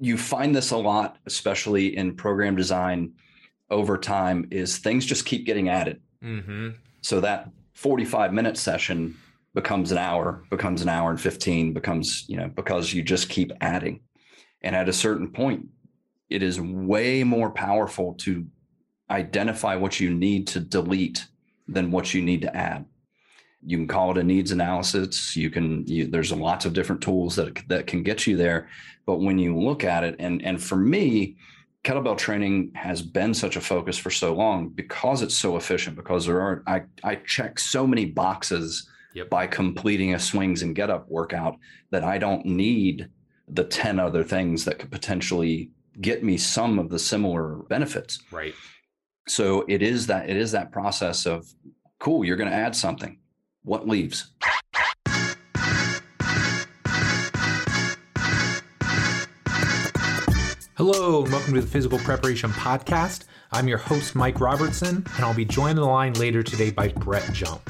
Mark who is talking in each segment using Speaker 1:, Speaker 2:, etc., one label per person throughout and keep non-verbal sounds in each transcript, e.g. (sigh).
Speaker 1: you find this a lot, especially in program design over time, is things just keep getting added.
Speaker 2: Mm-hmm.
Speaker 1: So that 45 minute session becomes an hour, becomes an hour and 15, becomes, you know, because you just keep adding. And at a certain point, it is way more powerful to identify what you need to delete than what you need to add. You can call it a needs analysis. You can, you, there's lots of different tools that, that can get you there. But when you look at it, and, and for me, kettlebell training has been such a focus for so long because it's so efficient, because there are, I, I check so many boxes
Speaker 2: Yep.
Speaker 1: by completing a swings and get up workout that I don't need the 10 other things that could potentially get me some of the similar benefits.
Speaker 2: Right.
Speaker 1: So it is that it is that process of cool, you're going to add something. What leaves?
Speaker 2: Hello, and welcome to the Physical Preparation Podcast. I'm your host, Mike Robertson, and I'll be joined on the line later today by Brett Jones.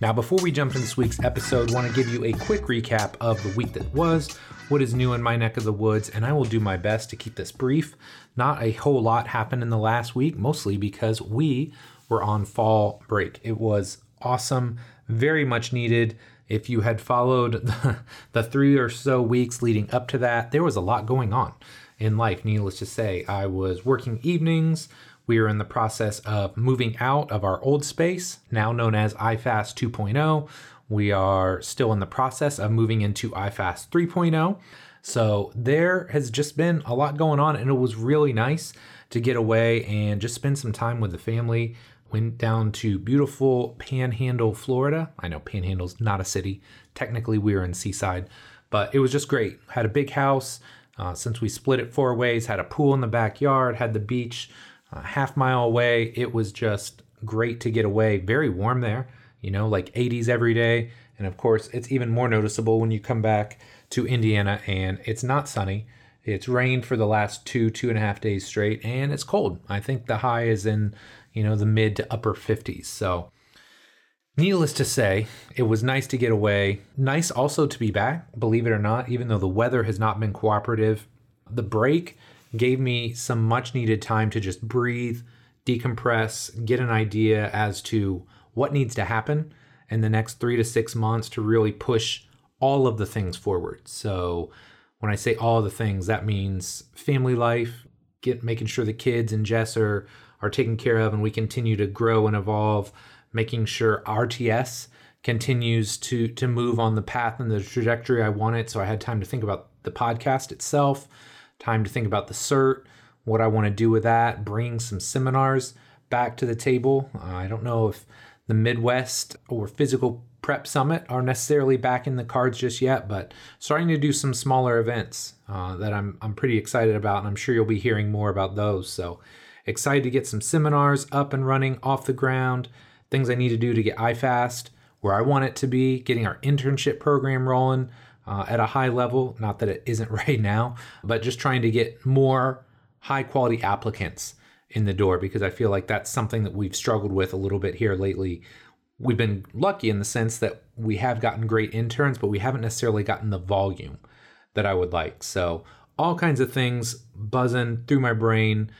Speaker 2: Now, before we jump into this week's episode, I want to give you a quick recap of the week that was, what is new in my neck of the woods, and I will do my best to keep this brief. Not a whole lot happened in the last week, mostly because we were on fall break. It was awesome, very much needed. If you had followed (laughs) the, the three or so weeks leading up to that, there was a lot going on in life, needless to say. I was working evenings. We are in the process of moving out of our old space, now known as iFast 2.0. We are still in the process of moving into iFast 3.0. So there has just been a lot going on, and it was really nice to get away and just spend some time with the family. Went down to beautiful Panhandle, Florida. I know Panhandle's not a city. Technically, we are in Seaside, but it was just great. Had a big house. Uh, since we split it four ways, had a pool in the backyard, had the beach a half mile away. It was just great to get away. Very warm there, you know, like 80s every day. And of course, it's even more noticeable when you come back to Indiana and it's not sunny. It's rained for the last two, two and a half days straight, and it's cold. I think the high is in, you know, the mid to upper 50s. So, needless to say, it was nice to get away. Nice also to be back, believe it or not, even though the weather has not been cooperative. The break gave me some much needed time to just breathe, decompress, get an idea as to what needs to happen in the next three to six months to really push all of the things forward. So, when I say all the things, that means family life, get making sure the kids and Jess are are taken care of, and we continue to grow and evolve. Making sure RTS continues to to move on the path and the trajectory I want it. So I had time to think about the podcast itself, time to think about the cert, what I want to do with that, bring some seminars back to the table. I don't know if the Midwest or Physical Prep Summit are necessarily back in the cards just yet, but starting to do some smaller events uh, that I'm I'm pretty excited about, and I'm sure you'll be hearing more about those. So excited to get some seminars up and running off the ground, things I need to do to get iFast where I want it to be, getting our internship program rolling uh, at a high level. Not that it isn't (laughs) right now, but just trying to get more high quality applicants in the door because I feel like that's something that we've struggled with a little bit here lately. We've been lucky in the sense that we have gotten great interns, but we haven't necessarily gotten the volume that I would like. So, all kinds of things buzzing through my brain,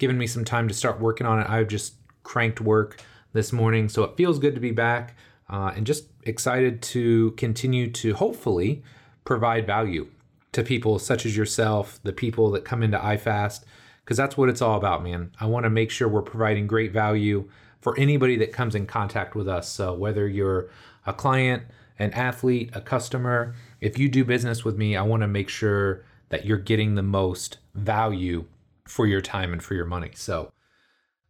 Speaker 2: giving me some time to start working on it. I've just cranked work this morning, so it feels good to be back uh, and just excited to continue to hopefully provide value to people such as yourself, the people that come into iFast, because that's what it's all about, man. I want to make sure we're providing great value for anybody that comes in contact with us. So whether you're a client, an athlete, a customer, if you do business with me, I want to make sure that you're getting the most value for your time and for your money. So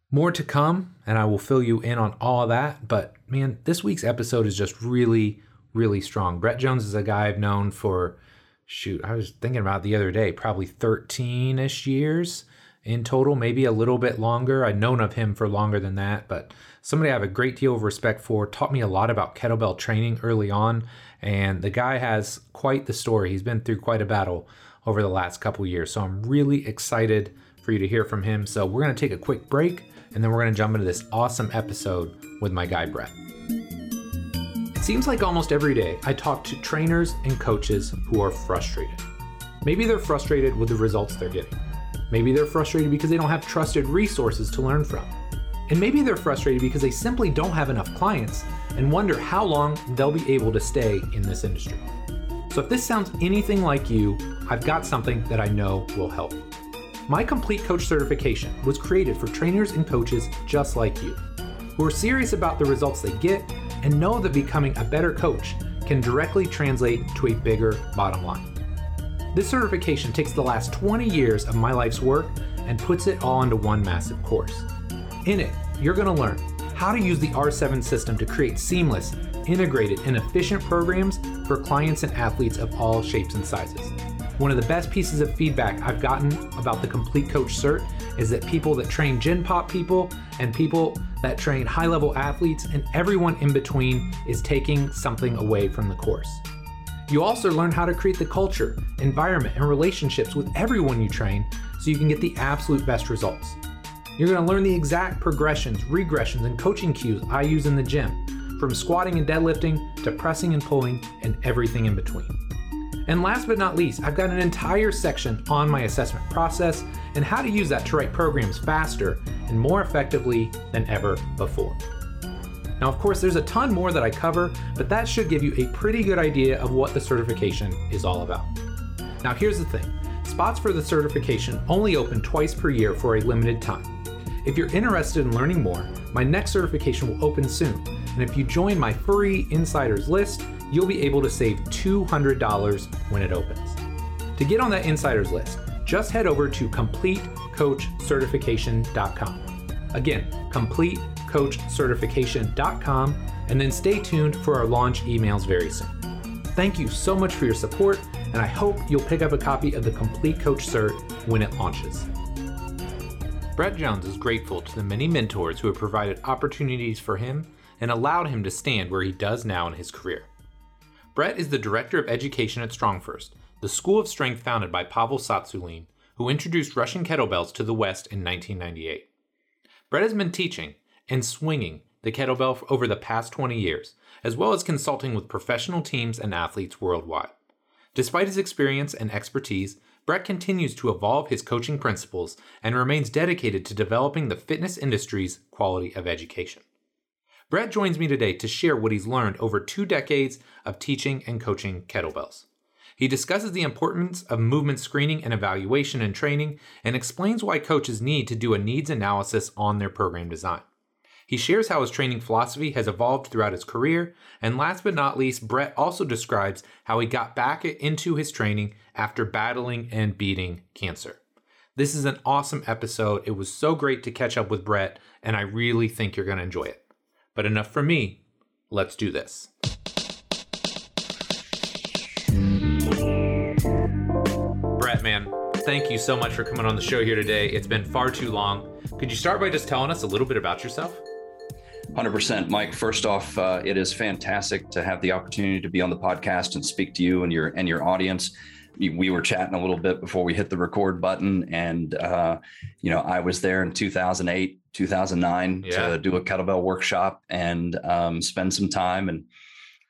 Speaker 2: more to come, and I will fill you in on all of that. But man, this week's episode is just really, really strong. Brett Jones is a guy I've known for, shoot, I was thinking about the other day, probably 13 ish years in total, maybe a little bit longer. I'd known of him for longer than that, but somebody I have a great deal of respect for, taught me a lot about kettlebell training early on. And the guy has quite the story. He's been through quite a battle over the last couple years. So I'm really excited for you to hear from him. So we're going to take a quick break and then we're going to jump into this awesome episode with my guy, Brett. It seems like almost every day I talk to trainers and coaches who are frustrated. Maybe they're frustrated with the results they're getting. Maybe they're frustrated because they don't have trusted resources to learn from. And maybe they're frustrated because they simply don't have enough clients and wonder how long they'll be able to stay in this industry. So if this sounds anything like you, I've got something that I know will help. My Complete Coach certification was created for trainers and coaches just like you, who are serious about the results they get and know that becoming a better coach can directly translate to a bigger bottom line. This certification takes the last 20 years of my life's work and puts it all into one massive course. In it, you're going to learn how to use the R7 system to create seamless, integrated, and efficient programs for clients and athletes of all shapes and sizes. One of the best pieces of feedback I've gotten about the Complete Coach Cert is that people that train Gen Pop people and people that train high level athletes and everyone in between is taking something away from the course. You also learn how to create the culture, environment, and relationships with everyone you train so you can get the absolute best results. You're going to learn the exact progressions, regressions, and coaching cues I use in the gym, from squatting and deadlifting to pressing and pulling and everything in between. And last but not least, I've got an entire section on my assessment process and how to use that to write programs faster and more effectively than ever before. Now, of course, there's a ton more that I cover, but that should give you a pretty good idea of what the certification is all about. Now, here's the thing spots for the certification only open twice per year for a limited time. If you're interested in learning more, my next certification will open soon, and if you join my free insiders list, you'll be able to save $200 when it opens. To get on that insiders list, just head over to CompleteCoachCertification.com. Again, CompleteCoachCertification.com, and then stay tuned for our launch emails very soon. Thank you so much for your support, and I hope you'll pick up a copy of the Complete Coach Cert when it launches. Brett Jones is grateful to the many mentors who have provided opportunities for him and allowed him to stand where he does now in his career. Brett is the Director of Education at StrongFirst, the school of strength founded by Pavel Tsatsouline, who introduced Russian kettlebells to the West in 1998. Brett has been teaching and swinging the kettlebell over the past 20 years, as well as consulting with professional teams and athletes worldwide. Despite his experience and expertise, Brett continues to evolve his coaching principles and remains dedicated to developing the fitness industry's quality of education. Brett joins me today to share what he's learned over two decades of teaching and coaching kettlebells. He discusses the importance of movement screening and evaluation in training and explains why coaches need to do a needs analysis on their program design. He shares how his training philosophy has evolved throughout his career, and last but not least, Brett also describes how he got back into his training after battling and beating cancer. This is an awesome episode. It was so great to catch up with Brett, and I really think you're going to enjoy it. But enough for me. Let's do this. Brett, man, thank you so much for coming on the show here today. It's been far too long. Could you start by just telling us a little bit about yourself?
Speaker 1: 100% mike first off uh, it is fantastic to have the opportunity to be on the podcast and speak to you and your and your audience we were chatting a little bit before we hit the record button and uh, you know i was there in 2008 2009 yeah. to do a kettlebell workshop and um, spend some time and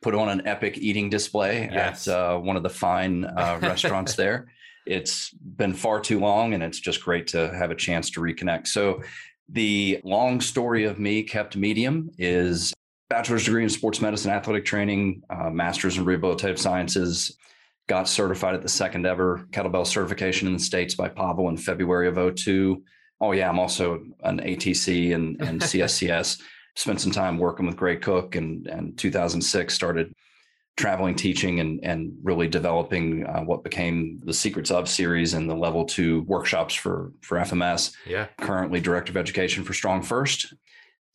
Speaker 1: put on an epic eating display yes. at uh, one of the fine uh, (laughs) restaurants there it's been far too long and it's just great to have a chance to reconnect so the long story of me kept medium is bachelor's degree in sports medicine, athletic training, uh, master's in rehabilitative sciences. Got certified at the second ever kettlebell certification in the States by Pavel in February of 02. Oh, yeah, I'm also an ATC and, and (laughs) CSCS. Spent some time working with Gray Cook and, and 2006 started traveling, teaching, and and really developing uh, what became the Secrets of series and the level two workshops for for FMS.
Speaker 2: Yeah.
Speaker 1: Currently, director of education for Strong First.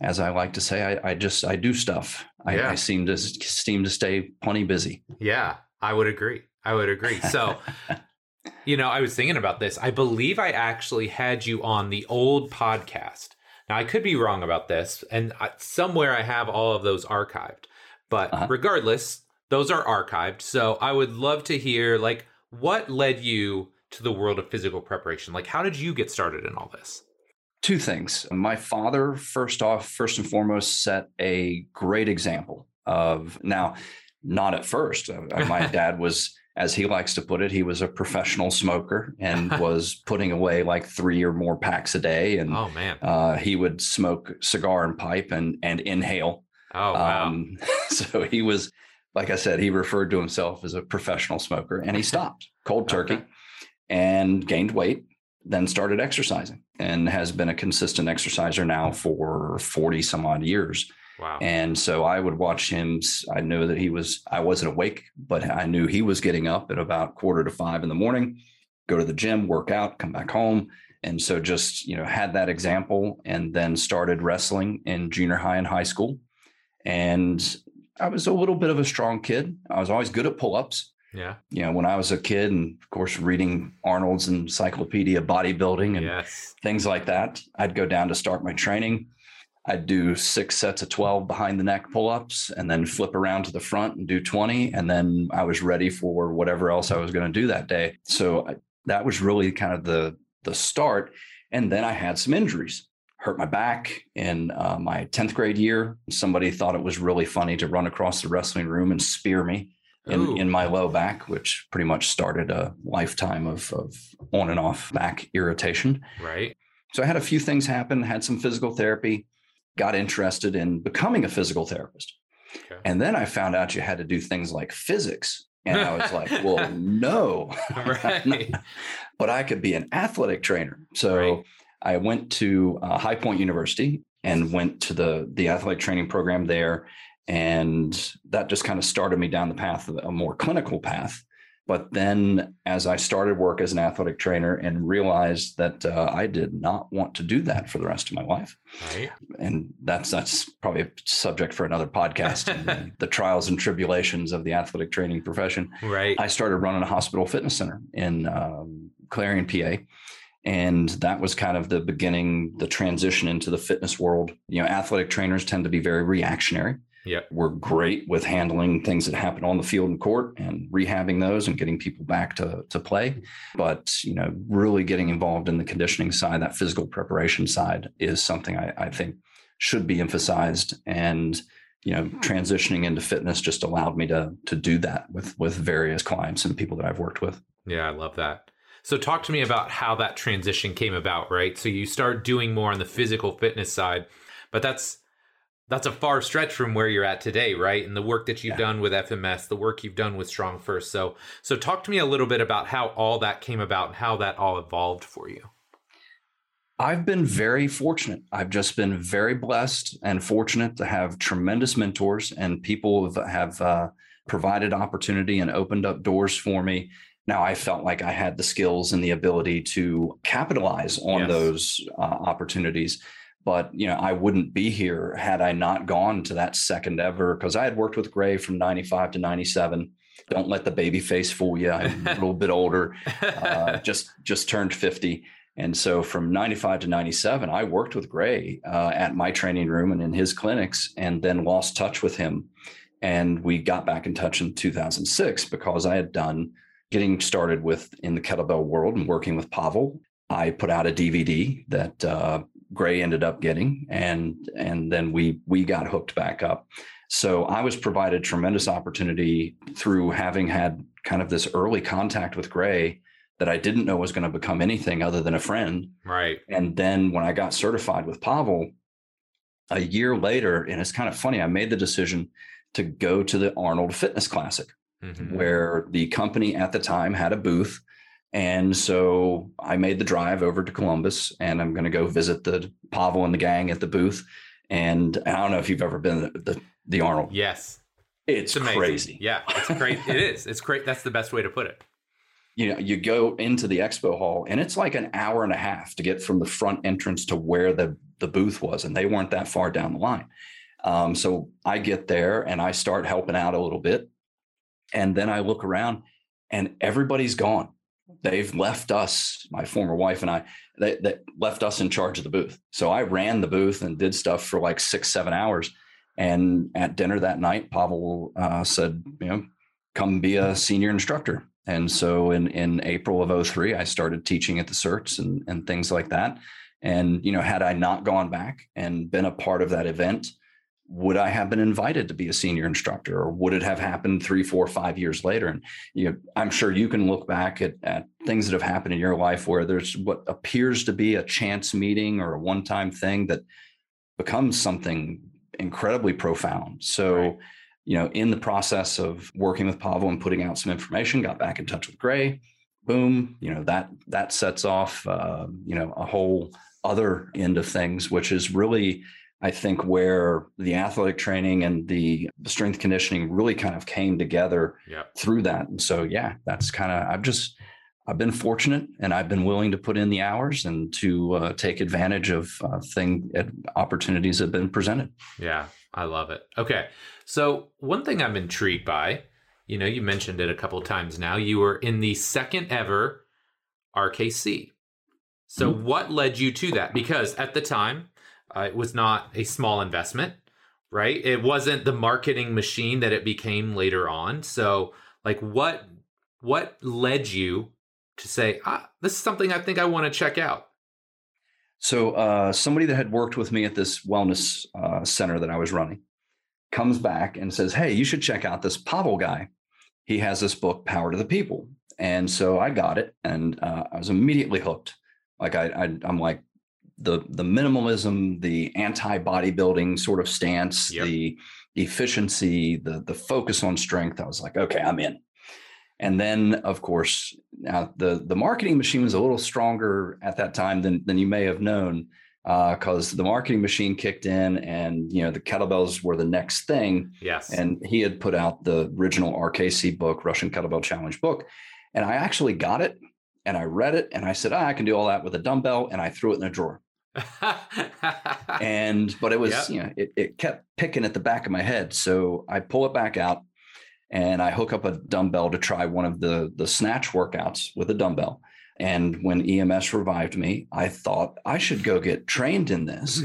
Speaker 1: As I like to say, I, I just I do stuff. I, yeah. I seem to seem to stay plenty busy.
Speaker 2: Yeah, I would agree. I would agree. So. (laughs) you know, I was thinking about this. I believe I actually had you on the old podcast. Now, I could be wrong about this, and somewhere I have all of those archived. But uh-huh. regardless, those are archived. So I would love to hear like what led you to the world of physical preparation? Like how did you get started in all this?
Speaker 1: Two things. My father, first off, first and foremost, set a great example of now, not at first. Uh, my (laughs) dad was as he likes to put it, he was a professional smoker and (laughs) was putting away like three or more packs a day. And
Speaker 2: oh man,
Speaker 1: uh, he would smoke cigar and pipe and and inhale.
Speaker 2: Oh wow. Um, (laughs)
Speaker 1: so he was, like I said, he referred to himself as a professional smoker, and he (laughs) stopped cold turkey okay. and gained weight. Then started exercising and has been a consistent exerciser now for forty some odd years.
Speaker 2: Wow.
Speaker 1: And so I would watch him. I knew that he was, I wasn't awake, but I knew he was getting up at about quarter to five in the morning, go to the gym, work out, come back home. And so just, you know, had that example and then started wrestling in junior high and high school. And I was a little bit of a strong kid. I was always good at pull ups.
Speaker 2: Yeah.
Speaker 1: You know, when I was a kid and of course reading Arnold's Encyclopedia Bodybuilding and
Speaker 2: yes.
Speaker 1: things like that, I'd go down to start my training I'd do six sets of 12 behind the neck pull ups and then flip around to the front and do 20. And then I was ready for whatever else I was going to do that day. So I, that was really kind of the, the start. And then I had some injuries, hurt my back in uh, my 10th grade year. Somebody thought it was really funny to run across the wrestling room and spear me. In, in, my low back, which pretty much started a lifetime of, of on and off back irritation.
Speaker 2: Right.
Speaker 1: So I had a few things happen, had some physical therapy, got interested in becoming a physical therapist. Okay. And then I found out you had to do things like physics. And I was like, well, (laughs) no. (laughs) Right. but I could be an athletic trainer. So right. I went to uh, High Point University and went to the, the athletic training program there. And that just kind of started me down the path of a more clinical path. But then, as I started work as an athletic trainer and realized that uh, I did not want to do that for the rest of my life,
Speaker 2: right.
Speaker 1: and that's that's probably a subject for another podcast. the, (laughs) the trials and tribulations of the athletic training profession.
Speaker 2: Right.
Speaker 1: I started running a hospital fitness center in um, Clarion, PA, and that was kind of the beginning, the transition into the fitness world. You know, athletic trainers tend to be very reactionary.
Speaker 2: Yeah.
Speaker 1: We're great with handling things that happen on the field and court and rehabbing those and getting people back to, to play. But, you know, really getting involved in the conditioning side, that physical preparation side is something I, I think should be emphasized. And, you know, hmm. transitioning into fitness just allowed me to to do that with with various clients and people that I've worked with.
Speaker 2: Yeah, I love that. So talk to me about how that transition came about, right? So you start doing more on the physical fitness side, but that's that's a far stretch from where you're at today, right? And the work that you've yeah. done with FMS, the work you've done with Strong First. So, so talk to me a little bit about how all that came about and how that all evolved for you.
Speaker 1: I've been very fortunate. I've just been very blessed and fortunate to have tremendous mentors and people have uh, provided opportunity and opened up doors for me. Now I felt like I had the skills and the ability to capitalize on yes. those uh, opportunities but you know i wouldn't be here had i not gone to that second ever because i had worked with gray from 95 to 97 don't let the baby face fool you i'm a little bit older uh, (laughs) just just turned 50 and so from 95 to 97 i worked with gray uh, at my training room and in his clinics and then lost touch with him. And we got back in touch in 2006 because i had done getting started with in the kettlebell world and working with pavel. I put out a DVD that uh, Gray ended up getting, and and then we we got hooked back up. So I was provided tremendous opportunity through having had kind of this early contact with Gray that I didn't know was going to become anything other than a friend.
Speaker 2: Right.
Speaker 1: And then when I got certified with Pavel, a year later, and it's kind of funny, I made the decision to go to the Arnold Fitness Classic, mm-hmm. where the company at the time had a booth and so I made the drive over to Columbus and I'm going to go visit the Pavel and the gang at the booth. And I don't know if you've ever been the, the, the Arnold.
Speaker 2: Yes.
Speaker 1: It's, it's crazy.
Speaker 2: Yeah, it's great. it is. It's great. That's the best way to put it.
Speaker 1: You know, you go into the expo hall and it's like an hour and a half to get from the front entrance to where the, the booth was. And they weren't that far down the line. Um, so I get there and I start helping out a little bit. And then I look around and everybody's gone they've left us, my former wife and I, they, they left us in charge of the booth. So I ran the booth and did stuff for like six, seven hours. And at dinner that night, Pavel uh, said, you know, come be a senior instructor. And so in, in April of 03, I started teaching at the certs and, and things like that. And, you know, had I not gone back and been a part of that event, would I have been invited to be a senior instructor or would it have happened three, four, five years later? And you know, I'm sure you can look back at, at things that have happened in your life where there's what appears to be a chance meeting or a one-time thing that becomes something incredibly profound. So, right. you know, in the process of working with Pavel and putting out some information, got back in touch with Gray. Boom, you know that that sets off, uh, you know, a whole other end of things, which is really I think where the athletic training and the strength conditioning really kind of came together through that. And so, yeah, that's kind of, I've just, I've been fortunate and I've been willing to put in the hours and to uh, take advantage of uh, thing opportunities that have been presented.
Speaker 2: Yeah, I love it. Okay. So, one thing I'm intrigued by, you know, you mentioned it a couple times now, you were in the second ever RKC. So, mm-hmm. what led you to that? Because at the time, uh, it was not a small investment, right? It wasn't the marketing machine that it became later on. So, like, what what led you to say, ah, this is something I think I want to check out?
Speaker 1: So, uh, somebody that had worked with me at this wellness uh, center that I was running comes back and says, "Hey, you should check out this Pavel guy. He has this book, Power to the People." And so I got it, and uh, I was immediately hooked. Like I, I, I'm like, the the minimalism, the anti bodybuilding sort of stance, yep. the efficiency, the the focus on strength. I was like, okay, I'm in. And then, of course, now the the marketing machine was a little stronger at that time than than you may have known, because uh, the marketing machine kicked in, and you know the kettlebells were the next thing.
Speaker 2: Yes.
Speaker 1: And he had put out the original RKC book, Russian Kettlebell Challenge book, and I actually got it and I read it, and I said, ah, I can do all that with a dumbbell, and I threw it in a drawer (laughs) and but it was yep. you know it, it kept picking at the back of my head. So i pull it back out and i hook up a dumbbell to try one of the the snatch workouts with a dumbbell. And when ems revived me i thought i should go get trained in this.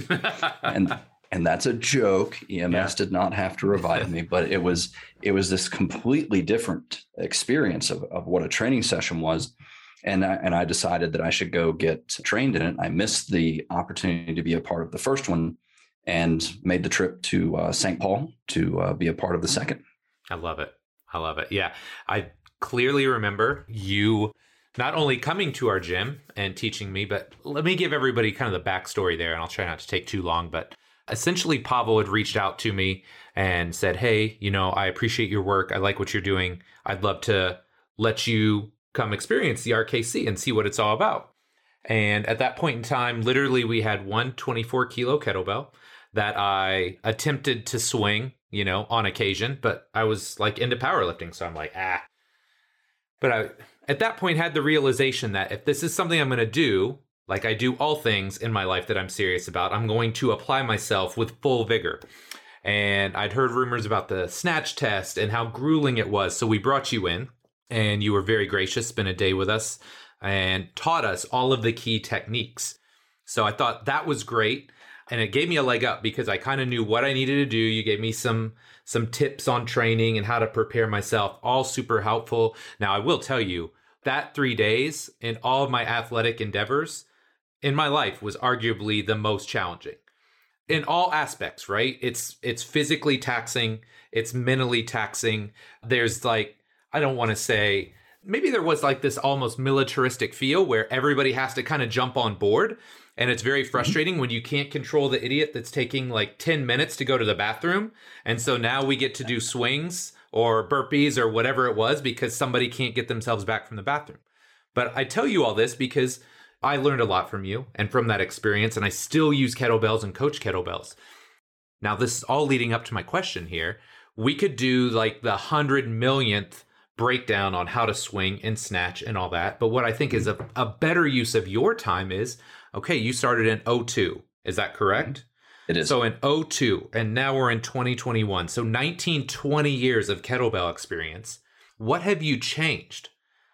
Speaker 1: And (laughs) and that's a joke. Ems yeah. did not have to revive me but it was it was this completely different experience of, of what a training session was and I, and I decided that I should go get trained in it. I missed the opportunity to be a part of the first one, and made the trip to uh, St. Paul to uh, be a part of the second.
Speaker 2: I love it. I love it. Yeah, I clearly remember you not only coming to our gym and teaching me, but let me give everybody kind of the backstory there, and I'll try not to take too long. But essentially, Pavel had reached out to me and said, "Hey, you know, I appreciate your work. I like what you're doing. I'd love to." let you come experience the RKC and see what it's all about. And at that point in time, literally, we had one 24 kilo kettlebell that I attempted to swing, you know, on occasion, but I was like into powerlifting. So I'm like, ah. But I, at that point, had the realization that if this is something I'm going to do, like I do all things in my life that I'm serious about, I'm going to apply myself with full vigor. And I'd heard rumors about the snatch test and how grueling it was. So we brought you in and you were very gracious, spent a day with us and taught us all of the key techniques. So I thought that was great and it gave me a leg up because I kind of knew what I needed to do. You gave me some some tips on training and how to prepare myself, all super helpful. Now I will tell you that 3 days in all of my athletic endeavors in my life was arguably the most challenging. In all aspects, right? It's it's physically taxing, it's mentally taxing. There's like I don't want to say maybe there was like this almost militaristic feel where everybody has to kind of jump on board and it's very mm-hmm. frustrating when you can't control the idiot that's taking like 10 minutes to go to the bathroom and so now we get to do swings or burpees or whatever it was because somebody can't get themselves back from the bathroom. But i tell you all this because i learned a lot from you and from that experience and i still use kettlebells and coach kettlebells. Now this is all leading up to my question here. We could do like the hundred millionth breakdown on how to swing and snatch and all that. But what I think is a, a better use of your time is okay, you started in 02. Is that correct?
Speaker 1: It is.
Speaker 2: So in 02, and now we're in 2021. So 19, 20 years of kettlebell experience. What have you changed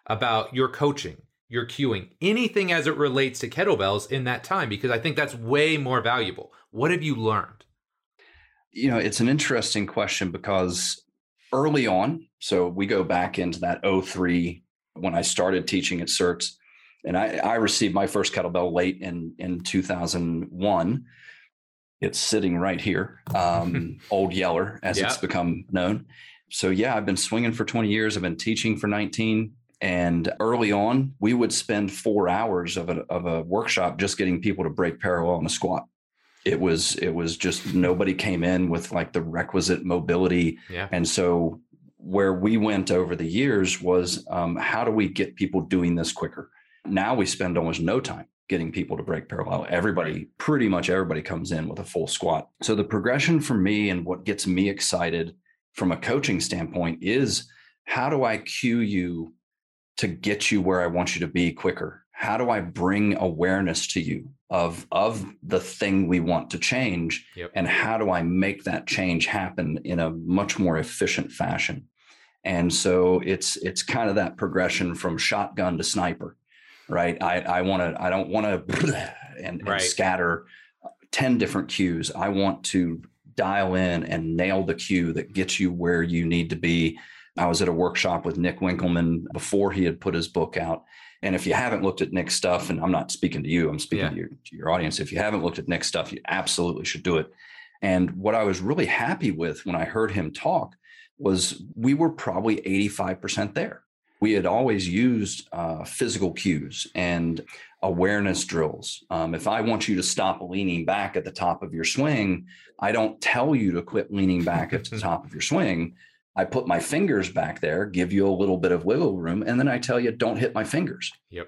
Speaker 2: about your coaching, your cueing, anything as it relates to kettlebells in that time? Because I think that's way more valuable. What have you learned?
Speaker 1: You know, it's an interesting question because early on, so we go back into that 03 when I started teaching at CERTS. And I, I received my first kettlebell late in, in 2001. It's sitting right here, (laughs) um, Old Yeller, as
Speaker 2: Yeah.
Speaker 1: it's become known. So, yeah, I've been swinging for 20 years. I've been teaching for 19. And early on, we would spend four hours of a, of a workshop just getting people to break parallel in a squat. It was it was just nobody came in with like the requisite mobility
Speaker 2: Yeah.
Speaker 1: and so where we went over the years was um, how do we get people doing this quicker? Now we spend almost no time getting people to break parallel. Everybody, pretty much everybody comes in with a full squat. So the progression for me and what gets me excited from a coaching standpoint is how do I cue you to get you where I want you to be quicker? How do I bring awareness to you of, of the thing we want to change?
Speaker 2: Yep.
Speaker 1: And how do I make that change happen in a much more efficient fashion? And so it's it's kind of that progression from shotgun to sniper, right? I I want to I don't want to (sniffs) and, and
Speaker 2: Right.
Speaker 1: scatter ten different cues. I want to dial in and nail the cue that gets you where you need to be. I was at a workshop with Nick Winkelman before he had put his book out. And if you haven't looked at Nick's stuff, and I'm not speaking to you, I'm speaking
Speaker 2: Yeah.
Speaker 1: to, your, to your audience. If you haven't looked at Nick's stuff, you absolutely should do it. And what I was really happy with when I heard him talk was we were probably 85% there. We had always used uh, physical cues and awareness drills. Um, if I want you to stop leaning back at the top of your swing, I don't tell you to quit leaning back at the (laughs) top of your swing. I put my fingers back there, give you a little bit of wiggle room, and then I tell you, don't hit my fingers.
Speaker 2: Yep.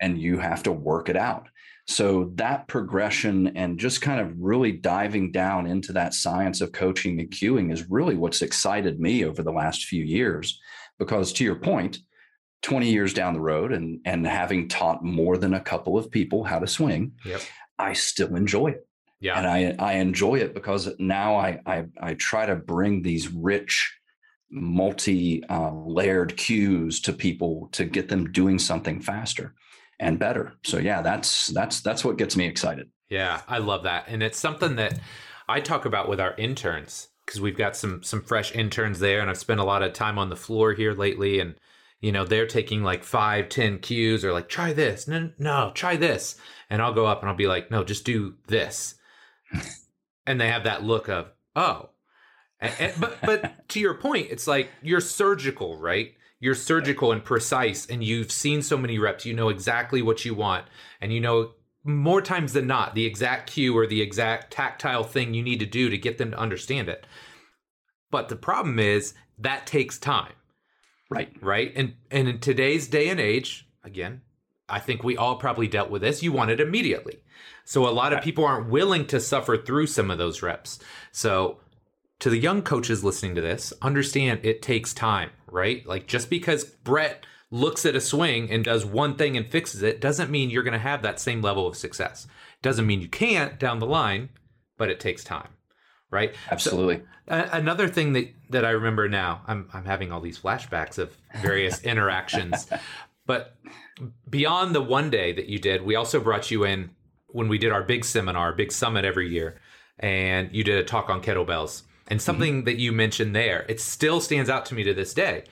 Speaker 1: And you have to work it out. So that progression and just kind of really diving down into that science of coaching and cueing is really what's excited me over the last few years. Because to your point, 20 years down the road and, and having taught more than a couple of people how to swing,
Speaker 2: Yep.
Speaker 1: I still enjoy it
Speaker 2: Yeah.
Speaker 1: and I I enjoy it because now I I, I try to bring these rich, multi uh, layered cues to people to get them doing something faster and better. So yeah, that's that's that's what gets me excited.
Speaker 2: Yeah, I love that. And it's something that I talk about with our interns because we've got some some fresh interns there and I've spent a lot of time on the floor here lately and you know, they're taking like five, ten cues or like, try this. No, no, try this. And I'll go up and I'll be like, no, just do this. (laughs) and they have that look of, oh. And, and- but but to your point, it's like you're surgical, right? You're surgical and precise, and you've seen so many reps. You know exactly what you want, and you know more times than not the exact cue or the exact tactile thing you need to do to get them to understand it. But the problem is that takes time,
Speaker 1: Right.
Speaker 2: right? And and in today's day and age, again, I think we all probably dealt with this. You want it immediately. So a lot of people aren't willing to suffer through some of those reps. So to the young coaches listening to this, understand it takes time, right? Like just because Brett looks at a swing and does one thing and fixes it doesn't mean you're going to have that same level of success. Doesn't mean you can't down the line, but it takes time, right?
Speaker 1: Absolutely.
Speaker 2: A- another thing that that I remember now, I'm I'm having all these flashbacks of various (laughs) interactions, but beyond the one day that you did, we also brought you in when we did our big seminar, big summit every year, and you did a talk on kettlebells. And something that you mentioned there, it still stands out to me to this day.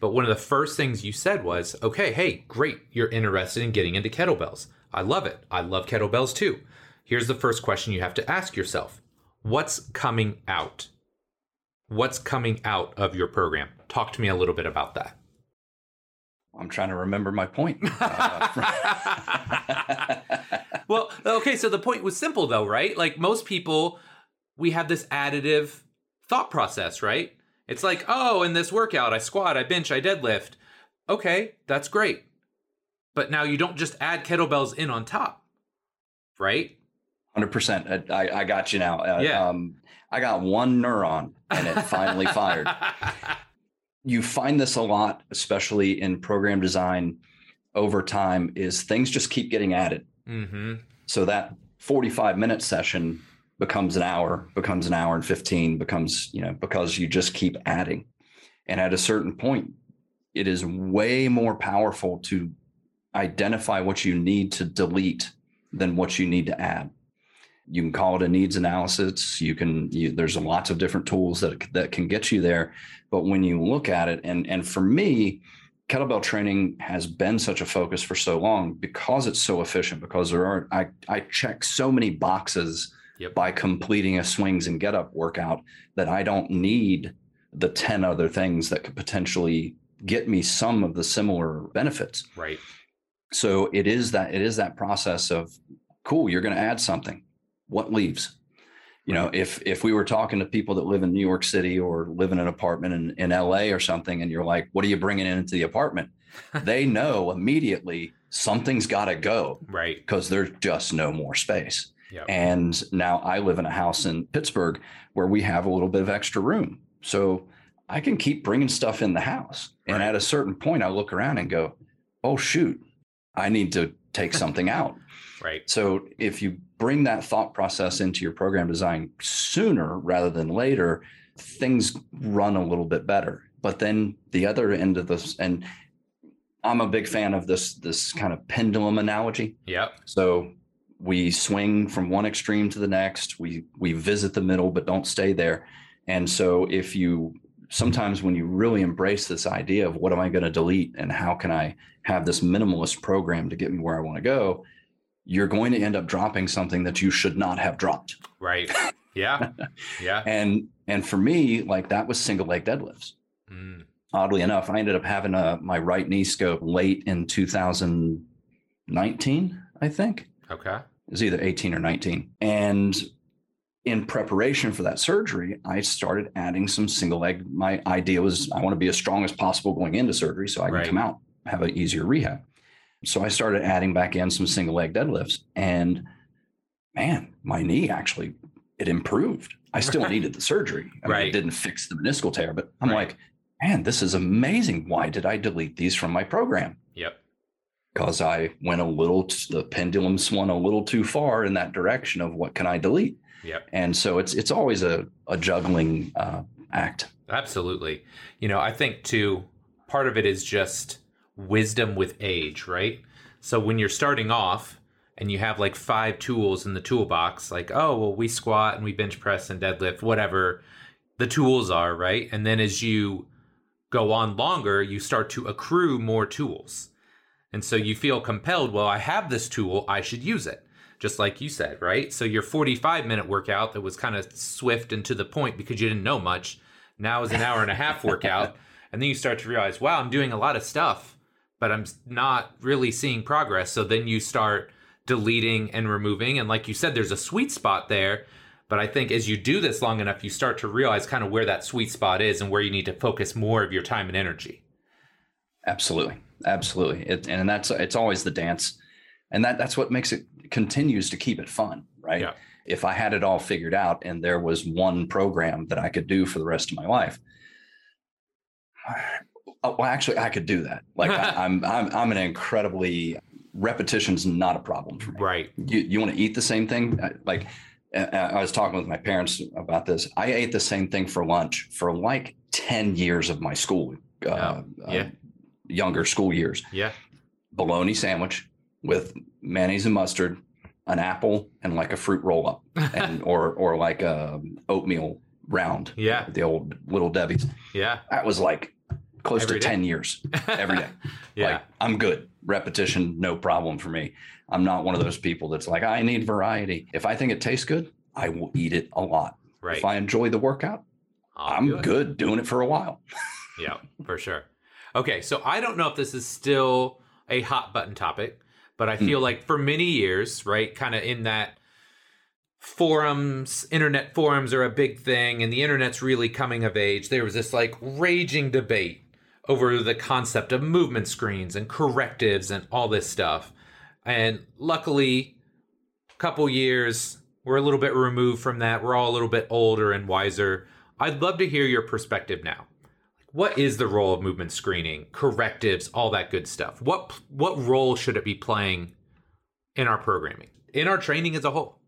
Speaker 2: But one of the first things you said was, okay, hey, great, you're interested in getting into kettlebells. I love it. I love kettlebells too. Here's the first question you have to ask yourself What's coming out? What's coming out of your program? Talk to me a little bit about that.
Speaker 1: I'm trying to remember my point. (laughs) Uh, (laughs)
Speaker 2: Well, okay, so the point was simple though, right? Like most people, we have this additive thought process, right? It's like, oh, in this workout, I squat, I bench, I deadlift. Okay, that's great. But now you don't just add kettlebells in on top, right?
Speaker 1: Hundred percent. I, I got you now. Uh,
Speaker 2: Yeah.
Speaker 1: Um, I got one neuron and it finally fired. (laughs) You find this a lot, especially in program design over time, is things just keep getting added.
Speaker 2: mm-hmm.
Speaker 1: So that 45 minute session becomes an hour, becomes an hour and 15, becomes, you know, because you just keep adding. And at a certain point, it is way more powerful to identify what you need to delete than what you need to add. You can call it a needs analysis. You can, you, there's lots of different tools that, that can get you there. But when you look at it, and, and for me, kettlebell training has been such a focus for so long because it's so efficient because there are I, I check so many boxes
Speaker 2: Yep.
Speaker 1: by completing a swings and get up workout that I don't need the 10 other things that could potentially get me some of the similar benefits.
Speaker 2: Right.
Speaker 1: So it is that it is that process of cool, you're going to add something. What leaves? You know, if if we were talking to people that live in New York City or live in an apartment in, in LA or something, and you're like, what are you bringing into the apartment? (laughs) they know immediately something's got to go
Speaker 2: Right.
Speaker 1: because there's just no more space.
Speaker 2: Yep.
Speaker 1: And now I live in a house in Pittsburgh where we have a little bit of extra room. So I can keep bringing stuff in the house. And at a certain point, I look around and go, oh, shoot, I need to take something out. (laughs)
Speaker 2: Right.
Speaker 1: So if you bring that thought process into your program design sooner rather than later, things run a little bit better. But then the other end of this, and I'm a big fan of this this kind of pendulum analogy.
Speaker 2: Yeah.
Speaker 1: So we swing from one extreme to the next. We we visit the middle, but don't stay there. And so if you sometimes when you really embrace this idea of what am I going to delete and how can I have this minimalist program to get me where I want to go, you're going to end up dropping something that you should not have dropped.
Speaker 2: Right. (laughs) Yeah. Yeah.
Speaker 1: And and for me, like that was single leg deadlifts.
Speaker 2: Mm.
Speaker 1: Oddly enough, I ended up having a my right knee scope late in 2019, I think.
Speaker 2: Okay.
Speaker 1: Was either 18 or 19. And in preparation for that surgery, I started adding some single leg. My idea was I want to be as strong as possible going into surgery so I can
Speaker 2: Right.
Speaker 1: come out, have an easier rehab. So I started adding back in some single leg deadlifts. And man, my knee actually it improved. I still needed the surgery. I mean,
Speaker 2: Right.
Speaker 1: it didn't fix the meniscal tear, but I'm
Speaker 2: Right.
Speaker 1: like, man, this is amazing. Why did I delete these from my program?
Speaker 2: Yep.
Speaker 1: Because I went a little, the pendulum swung a little too far in that direction of what can I delete.
Speaker 2: Yep.
Speaker 1: And so it's it's always a, a juggling uh, act.
Speaker 2: Absolutely. You know, I think too, part of it is just wisdom with age, right? So when you're starting off and you have like five tools in the toolbox, like, oh, well, we squat and we bench press and deadlift, whatever the tools are, right? And then as you go on longer, you start to accrue more tools. And so you feel compelled, well, I have this tool, I should use it. Just like you said, right? So your 45 minute workout that was kind of swift and to the point because you didn't know much now is an hour and a half (laughs) workout. And then you start to realize, wow, I'm doing a lot of stuff, but I'm not really seeing progress. So then you start deleting and removing. And like you said, there's a sweet spot there. But I think as you do this long enough, you start to realize kind of where that sweet spot is and where you need to focus more of your time and energy.
Speaker 1: Absolutely, absolutely. It, and that's it's always the dance, and that that's what makes it continues to keep it fun, right?
Speaker 2: Yeah.
Speaker 1: If I had it all figured out and there was one program that I could do for the rest of my life, (sighs) oh, well, actually, I could do that. (laughs) Like I, I'm, I'm, I'm an incredibly repetition's not a problem for me.
Speaker 2: Right.
Speaker 1: You, you want to eat the same thing? Uh, Like uh, I was talking with my parents about this. I ate the same thing for lunch for like 10 years of my school, uh,
Speaker 2: Yeah.
Speaker 1: uh, younger school years.
Speaker 2: Yeah.
Speaker 1: Bologna sandwich with mayonnaise and mustard, an apple, and like a fruit roll up, (laughs) and or or like a oatmeal round.
Speaker 2: Yeah.
Speaker 1: the old little Debbie's.
Speaker 2: Yeah.
Speaker 1: That was like close
Speaker 2: Every
Speaker 1: to
Speaker 2: day?
Speaker 1: 10 years (laughs) every day.
Speaker 2: yeah.
Speaker 1: Like I'm good. Repetition, no problem for me. I'm not one of those people that's like, I need variety. If I think it tastes good, I will eat it a lot.
Speaker 2: right.
Speaker 1: If I enjoy the workout, I'm
Speaker 2: do
Speaker 1: good doing it for a while.
Speaker 2: Yeah, for sure. Okay, so I don't know if this is still a hot button topic, but I hmm. feel like for many years, right, kind of in that forums, internet forums are a big thing, and the internet's really coming of age. There was this like raging debate over the concept of movement screens and correctives and all this stuff. And luckily, a couple years, we're a little bit removed from that. We're all a little bit older and wiser. I'd love to hear your perspective now what is the role of movement screening correctives all that good stuff what what role should it be playing in our programming in our training as a whole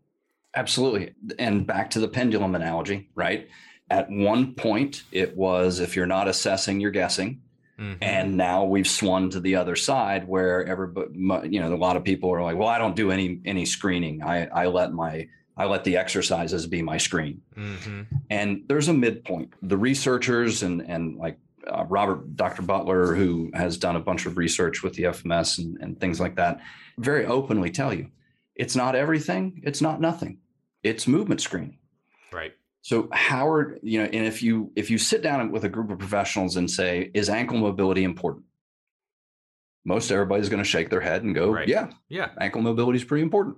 Speaker 1: Absolutely. And back to the pendulum analogy, right? At one point, it was if you're not assessing, you're guessing.
Speaker 2: Mhm.
Speaker 1: And now we've swung to the other side where everybody, you know, a lot of people are like, well, I don't do any any screening. I I let my I let the exercises be my screen.
Speaker 2: Mhm.
Speaker 1: And there's a midpoint. The researchers and and like uh, Robert, Dr. Butler, who has done a bunch of research with the FMS and, and things like that, very openly tell you it's not everything, it's not nothing. it's movement screening.
Speaker 2: Right.
Speaker 1: So Howard, you know, and if you if you sit down with a group of professionals and say, is ankle mobility important? Most everybody's going to shake their head and go,
Speaker 2: Right.
Speaker 1: yeah,
Speaker 2: Yeah.
Speaker 1: ankle mobility is pretty important.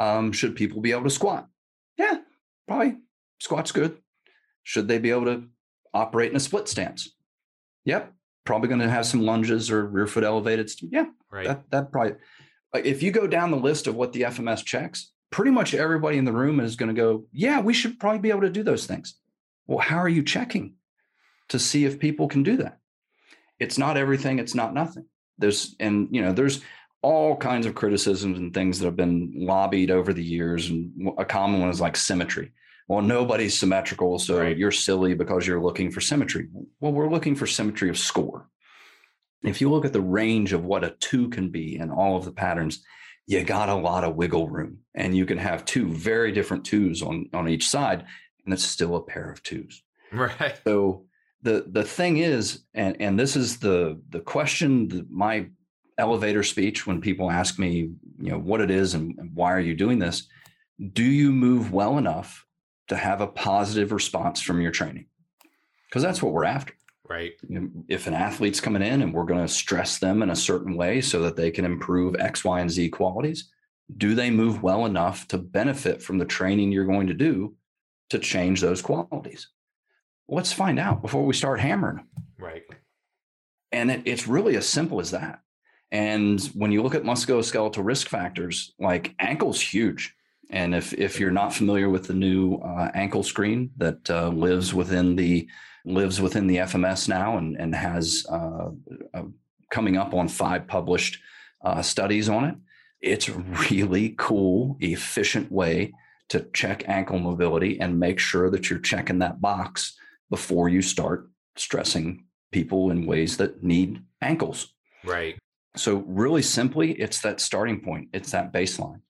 Speaker 1: Um, should people be able to squat? Yeah, probably. Squat's good. Should they be able to operate in a split stance? Yep. Probably going to have some lunges or rear foot elevated. Yeah,
Speaker 2: Right.
Speaker 1: that that probably. If you go down the list of what the FMS checks, pretty much everybody in the room is going to go, yeah, we should probably be able to do those things. Well, how are you checking to see if people can do that? It's not everything. It's not nothing. There's and you know there's all kinds of criticisms and things that have been lobbied over the years. And a common one is like symmetry. Well, nobody's symmetrical, so
Speaker 2: Right.
Speaker 1: you're silly because you're looking for symmetry. Well, we're looking for symmetry of score. If you look at the range of what a two can be and all of the patterns, you got a lot of wiggle room. And you can have two very different twos on, on each side, and it's still a pair of twos.
Speaker 2: Right.
Speaker 1: So the the thing is, and and this is the the question, the, my elevator speech when people ask me, you know, what it is and, why are you doing this? Do you move well enough to have a positive response from your training? Because that's what we're after.
Speaker 2: Right.
Speaker 1: You know, if an athlete's coming in and we're going to stress them in a certain way so that they can improve X, Y, and Z qualities, do they move well enough to benefit from the training you're going to do to change those qualities? Let's find out before we start hammering.
Speaker 2: Right.
Speaker 1: And it, it's really as simple as that. And when you look at musculoskeletal risk factors, like ankle's huge. And if if you're not familiar with the new uh, ankle screen that uh, lives within the lives within the FMS now and and has uh, coming up on five published uh, studies on it, it's a really cool, efficient way to check ankle mobility and make sure that you're checking that box before you start stressing people in ways that need ankles.
Speaker 2: Right.
Speaker 1: So, really simply, it's that starting point, it's that baseline,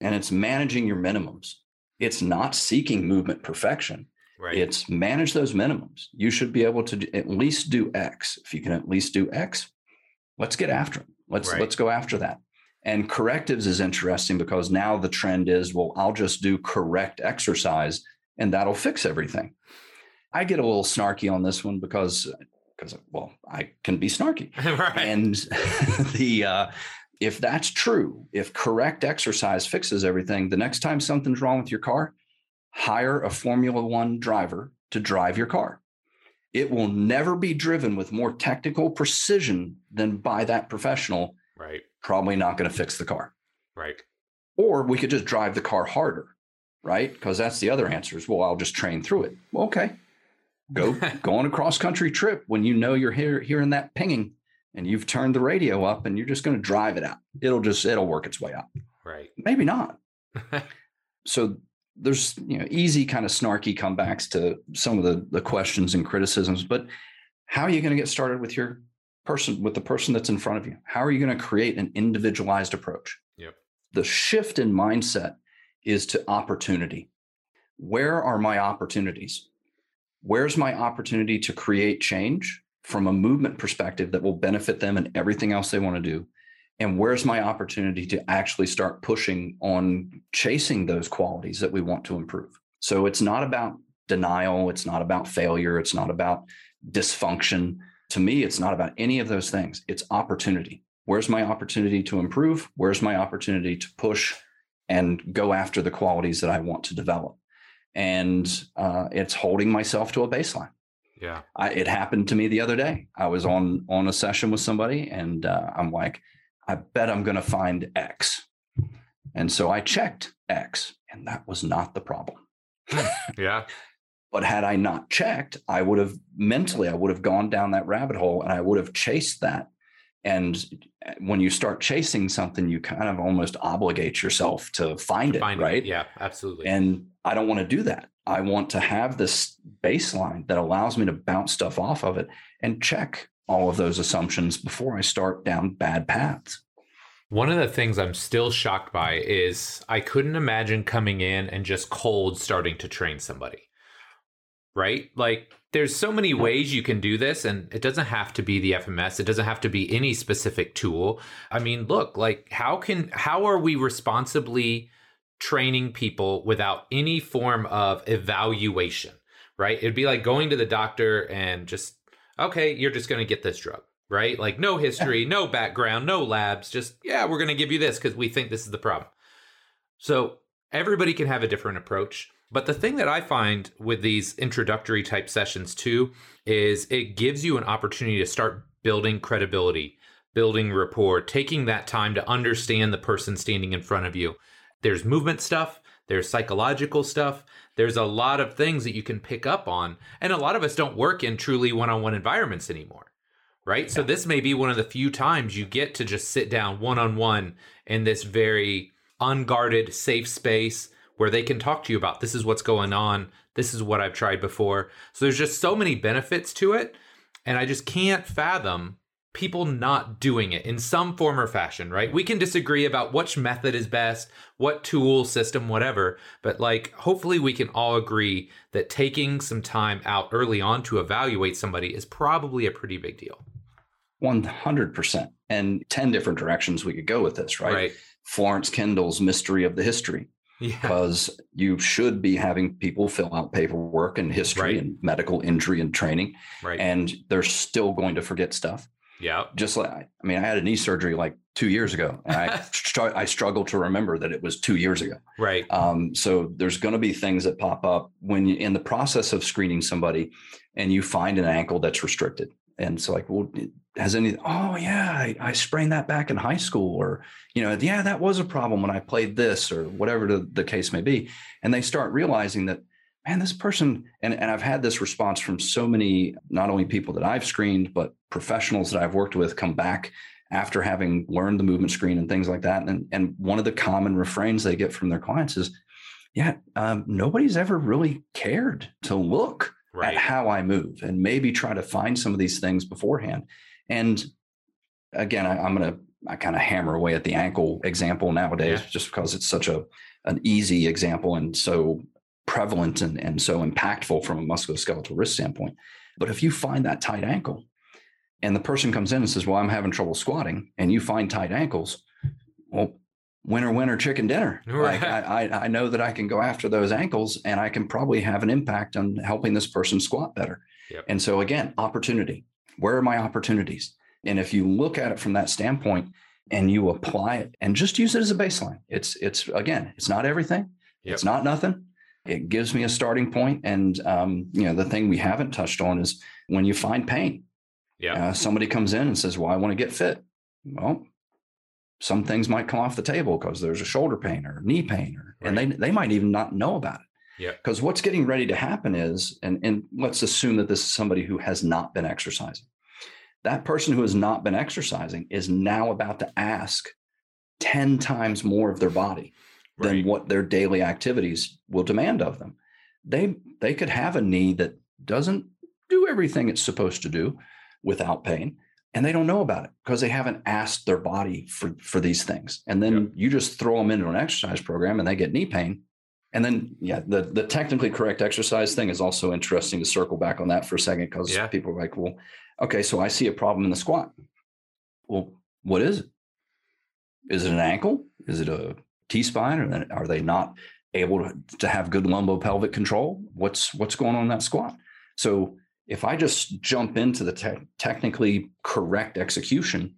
Speaker 1: and it's managing your minimums. It's not seeking movement perfection.
Speaker 2: Right.
Speaker 1: It's manage those minimums. You should be able to at least do X. If you can at least do X, let's get after it. Let's
Speaker 2: Right.
Speaker 1: let's go after that. And correctives is interesting because now the trend is, well, I'll just do correct exercise and that'll fix everything. I get a little snarky on this one because because well, I can be snarky. (laughs)
Speaker 2: right.
Speaker 1: And (laughs) the uh, if that's true, if correct exercise fixes everything, the next time something's wrong with your car, hire a Formula One driver to drive your car. It will never be driven with more technical precision than by that professional.
Speaker 2: right.
Speaker 1: Probably not going to fix the car.
Speaker 2: Right.
Speaker 1: Or we could just drive the car harder, right? Because that's the other answer is, well, I'll just train through it. Well, okay. Go (laughs) go on a cross country trip when you know you're here hearing that pinging and you've turned the radio up and you're just going to drive it out. It'll just it'll work its way out.
Speaker 2: Right.
Speaker 1: Maybe not. (laughs) so there's you know easy kind of snarky comebacks to some of the the questions and criticisms, but how are you going to get started with your person with the person that's in front of you? How are you going to create an individualized approach?
Speaker 2: Yep.
Speaker 1: The shift in mindset is to opportunity. Where are my opportunities? Where's my opportunity to create change from a movement perspective that will benefit them and everything else they want to do? And where's my opportunity to actually start pushing on chasing those qualities that we want to improve? So it's not about denial. It's not about failure. It's not about dysfunction. To me, it's not about any of those things. It's opportunity. Where's my opportunity to improve? Where's my opportunity to push and go after the qualities that I want to develop? And uh, it's holding myself to a baseline.
Speaker 2: Yeah.
Speaker 1: I, it happened to me the other day. I was on on a session with somebody, and uh, I'm like, I bet I'm going to find X. And so I checked X, and that was not the problem.
Speaker 2: Yeah. (laughs)
Speaker 1: But had I not checked, I would have mentally, I would have gone down that rabbit hole and I would have chased that. And uh, when you start chasing something, you kind of almost obligate yourself to find it,
Speaker 2: Find
Speaker 1: right?
Speaker 2: Yeah. Absolutely.
Speaker 1: And I don't want to do that. I want to have this baseline that allows me to bounce stuff off of it and check all of those assumptions before I start down bad paths.
Speaker 2: One of the things I'm still shocked by is I couldn't imagine coming in and just cold starting to train somebody. Right? Like there's so many ways you can do this and it doesn't have to be the FMS. It doesn't have to be any specific tool. I mean, look, like how can how are we responsibly training people without any form of evaluation, right? It'd be like going to the doctor and just, okay, you're just going to get this drug, right? Like no history, no background, no labs, just, yeah, we're going to give you this because we think this is the problem. So everybody can have a different approach. But the thing that I find with these introductory type sessions too is it gives you an opportunity to start building credibility, building rapport, taking that time to understand the person standing in front of you. There's movement stuff, there's psychological stuff, there's a lot of things that you can pick up on. And a lot of us don't work in truly one on one environments anymore. Right. So, this may be one of the few times you get to just sit down one on one in this very unguarded, safe space where they can talk to you about this is what's going on. This is what I've tried before. So, there's just so many benefits to it. And I just can't fathom people not doing it in some form or fashion, right? We can disagree about which method is best, what tool, system, whatever, but like hopefully we can all agree that taking some time out early on to evaluate somebody is probably a pretty big deal.
Speaker 1: 100%. And 10 different directions we could go with this, right?
Speaker 2: Right.
Speaker 1: Florence Kendall's Mystery of the History.
Speaker 2: Yeah.
Speaker 1: because you should be having people fill out paperwork and history
Speaker 2: Right.
Speaker 1: and medical injury and training,
Speaker 2: Right.
Speaker 1: and they're still going to forget stuff.
Speaker 2: Yeah.
Speaker 1: Just like I mean, I had a knee surgery like two years ago, and I (laughs) str- I struggle to remember that it was two years ago.
Speaker 2: Right.
Speaker 1: Um, so there's going to be things that pop up when you in the process of screening somebody, and you find an ankle that's restricted. And so, like, well, has any? Oh, yeah, I, I sprained that back in high school, or you know, yeah, that was a problem when I played this, or whatever the, the case may be. And they start realizing that, man, this person, and and I've had this response from so many, not only people that I've screened, but professionals that I've worked with, come back after having learned the movement screen and things like that. And and one of the common refrains they get from their clients is, yeah, um, nobody's ever really cared to look
Speaker 2: Right.
Speaker 1: at how I move and maybe try to find some of these things beforehand. And again, I, I'm going to I kind of hammer away at the ankle example nowadays
Speaker 2: Yeah.
Speaker 1: just because it's such a an easy example and so prevalent and, and so impactful from a musculoskeletal wrist standpoint. But if you find that tight ankle and the person comes in and says, Well, I'm having trouble squatting, and you find tight ankles, well, winner, winner, chicken dinner. (laughs)
Speaker 2: Right.
Speaker 1: I, I, I know that I can go after those ankles and I can probably have an impact on helping this person squat better.
Speaker 2: Yep.
Speaker 1: And so again, opportunity. Where are my opportunities? And if you look at it from that standpoint and you apply it and just use it as a baseline, it's it's again, it's not everything.
Speaker 2: Yep.
Speaker 1: It's not nothing. It gives me a starting point. And um, you know, the thing we haven't touched on is when you find pain.
Speaker 2: Yeah.
Speaker 1: Uh, somebody comes in and says, "Well, I want to get fit." Well, some things might come off the table because there's a shoulder pain or knee pain, or and they they might even not know about it.
Speaker 2: Yeah.
Speaker 1: Because what's getting ready to happen is, and and let's assume that this is somebody who has not been exercising. That person who has not been exercising is now about to ask ten times more of their body than
Speaker 2: Right.
Speaker 1: what their daily activities will demand of them. They they could have a knee that doesn't do everything it's supposed to do without pain and they don't know about it because they haven't asked their body for for these things. And then
Speaker 2: Yep.
Speaker 1: you just throw them into an exercise program and they get knee pain. And then yeah, the the technically correct exercise thing is also interesting to circle back on that for a second because
Speaker 2: Yeah.
Speaker 1: people are like, well, okay, so I see a problem in the squat. Well, what is it? Is it an ankle? Is it a T spine? Or are they not able to, to have good lumbopelvic control? What's what's going on in that squat? So if I just jump into the te- technically correct execution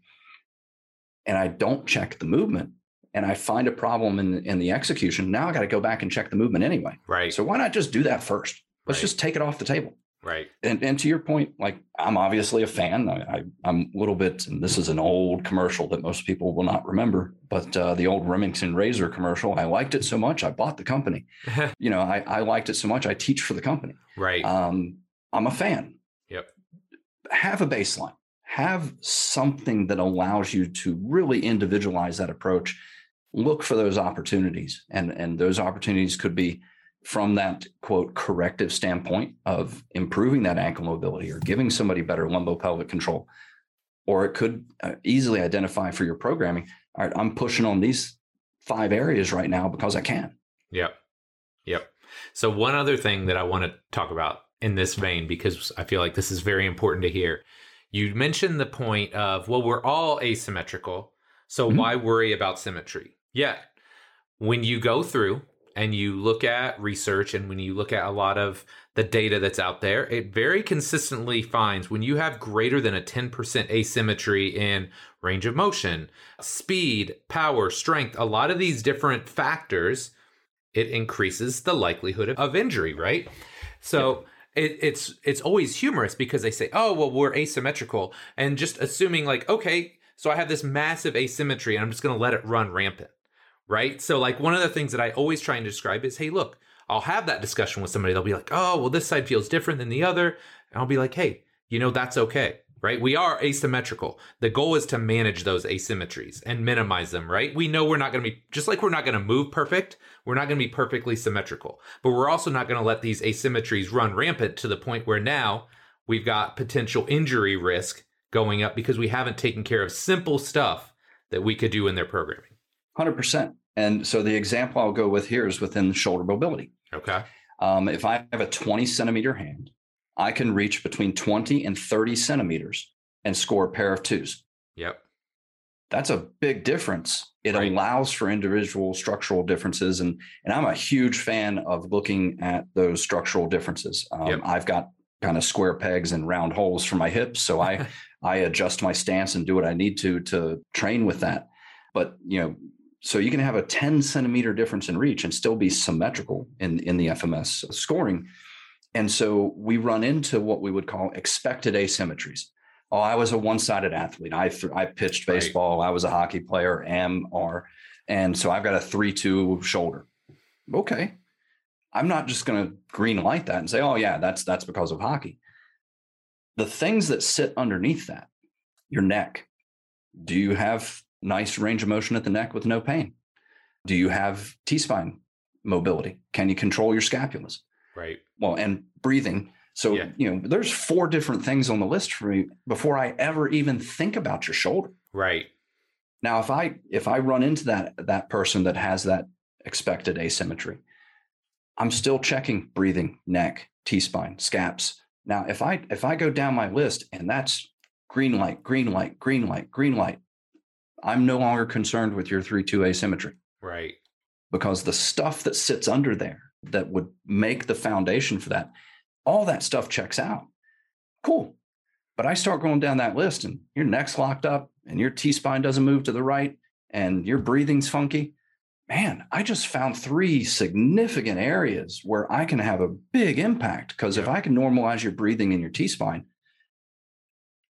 Speaker 1: and I don't check the movement and I find a problem in, in the execution, now I got to go back and check the movement anyway.
Speaker 2: Right.
Speaker 1: So why not just do that first? Let's
Speaker 2: Right.
Speaker 1: just take it off the table.
Speaker 2: Right.
Speaker 1: And, and to your point, like I'm obviously a fan. I, I, I'm a little bit, and this is an old commercial that most people will not remember, but uh, the old Remington Razor commercial. I liked it so much, I bought the company. (laughs) You know, I, I liked it so much, I teach for the company.
Speaker 2: right.
Speaker 1: Um, I'm a fan.
Speaker 2: Yep.
Speaker 1: Have a baseline. Have something that allows you to really individualize that approach. Look for those opportunities, and and those opportunities could be from that quote corrective standpoint of improving that ankle mobility or giving somebody better lumbopelvic control, or it could uh, easily identify for your programming. All right, I'm pushing on these five areas right now because I can.
Speaker 2: Yep. Yep. So, one other thing that I want to talk about in this vein, because I feel like this is very important to hear. You mentioned the point of, well, we're all asymmetrical. So,
Speaker 1: Mhm.
Speaker 2: why worry about symmetry? Yeah. when you go through and you look at research and when you look at a lot of the data that's out there, it very consistently finds when you have greater than a 10% asymmetry in range of motion, speed, power, strength, a lot of these different factors, it increases the likelihood of injury, right? So it, it's it's always humorous because they say, "Oh, well, we're asymmetrical," and just assuming like, okay, so I have this massive asymmetry, and I'm just going to let it run rampant, right? So like one of the things that I always try and describe is, "Hey, look, I'll have that discussion with somebody. They'll be like, "Oh, well, this side feels different than the other," and I'll be like, "Hey, you know, that's okay." Right? We are asymmetrical. The goal is to manage those asymmetries and minimize them, right? We know we're not going to be, just like we're not going to move perfect, we're not going to be perfectly symmetrical, but we're also not going to let these asymmetries run rampant to the point where now we've got potential injury risk going up because we haven't taken care of simple stuff that we could do in their programming.
Speaker 1: 100%. And so the example I'll go with here is within shoulder mobility.
Speaker 2: Okay.
Speaker 1: Um, if I have a 20 centimeter hand, I can reach between 20 and 30 centimeters and score a pair of twos.
Speaker 2: Yep.
Speaker 1: That's a big difference. It
Speaker 2: Right.
Speaker 1: allows for individual structural differences. And, and I'm a huge fan of looking at those structural differences. Um,
Speaker 2: Yep.
Speaker 1: I've got kind of square pegs and round holes for my hips. So I, (laughs) I adjust my stance and do what I need to to train with that. But you know, so you can have a 10 centimeter difference in reach and still be symmetrical in, in the FMS scoring. And so we run into what we would call expected asymmetries. Oh, I was a one-sided athlete. I th- I pitched
Speaker 2: Right.
Speaker 1: baseball. I was a hockey player, am, are, and so I've got a three-two shoulder. Okay, I'm not just going to green light that and say, oh yeah, that's that's because of hockey. The things that sit underneath that, your neck. Do you have nice range of motion at the neck with no pain? Do you have T spine mobility? Can you control your scapulas?
Speaker 2: Right.
Speaker 1: Well, and breathing. So,
Speaker 2: Yeah.
Speaker 1: you know, there's four different things on the list for me before I ever even think about your shoulder.
Speaker 2: Right.
Speaker 1: Now, if I if I run into that that person that has that expected asymmetry, I'm still checking breathing, neck, T spine, scaps. Now, if I if I go down my list and that's green light, green light, green light, green light, I'm no longer concerned with your three two asymmetry
Speaker 2: Right.
Speaker 1: because the stuff that sits under there that would make the foundation for that, all that stuff checks out. Cool. But I start going down that list and your neck's locked up and your T spine doesn't move to the right and your breathing's funky. Man, I just found three significant areas where I can have a big impact because if I can normalize your breathing and your T spine,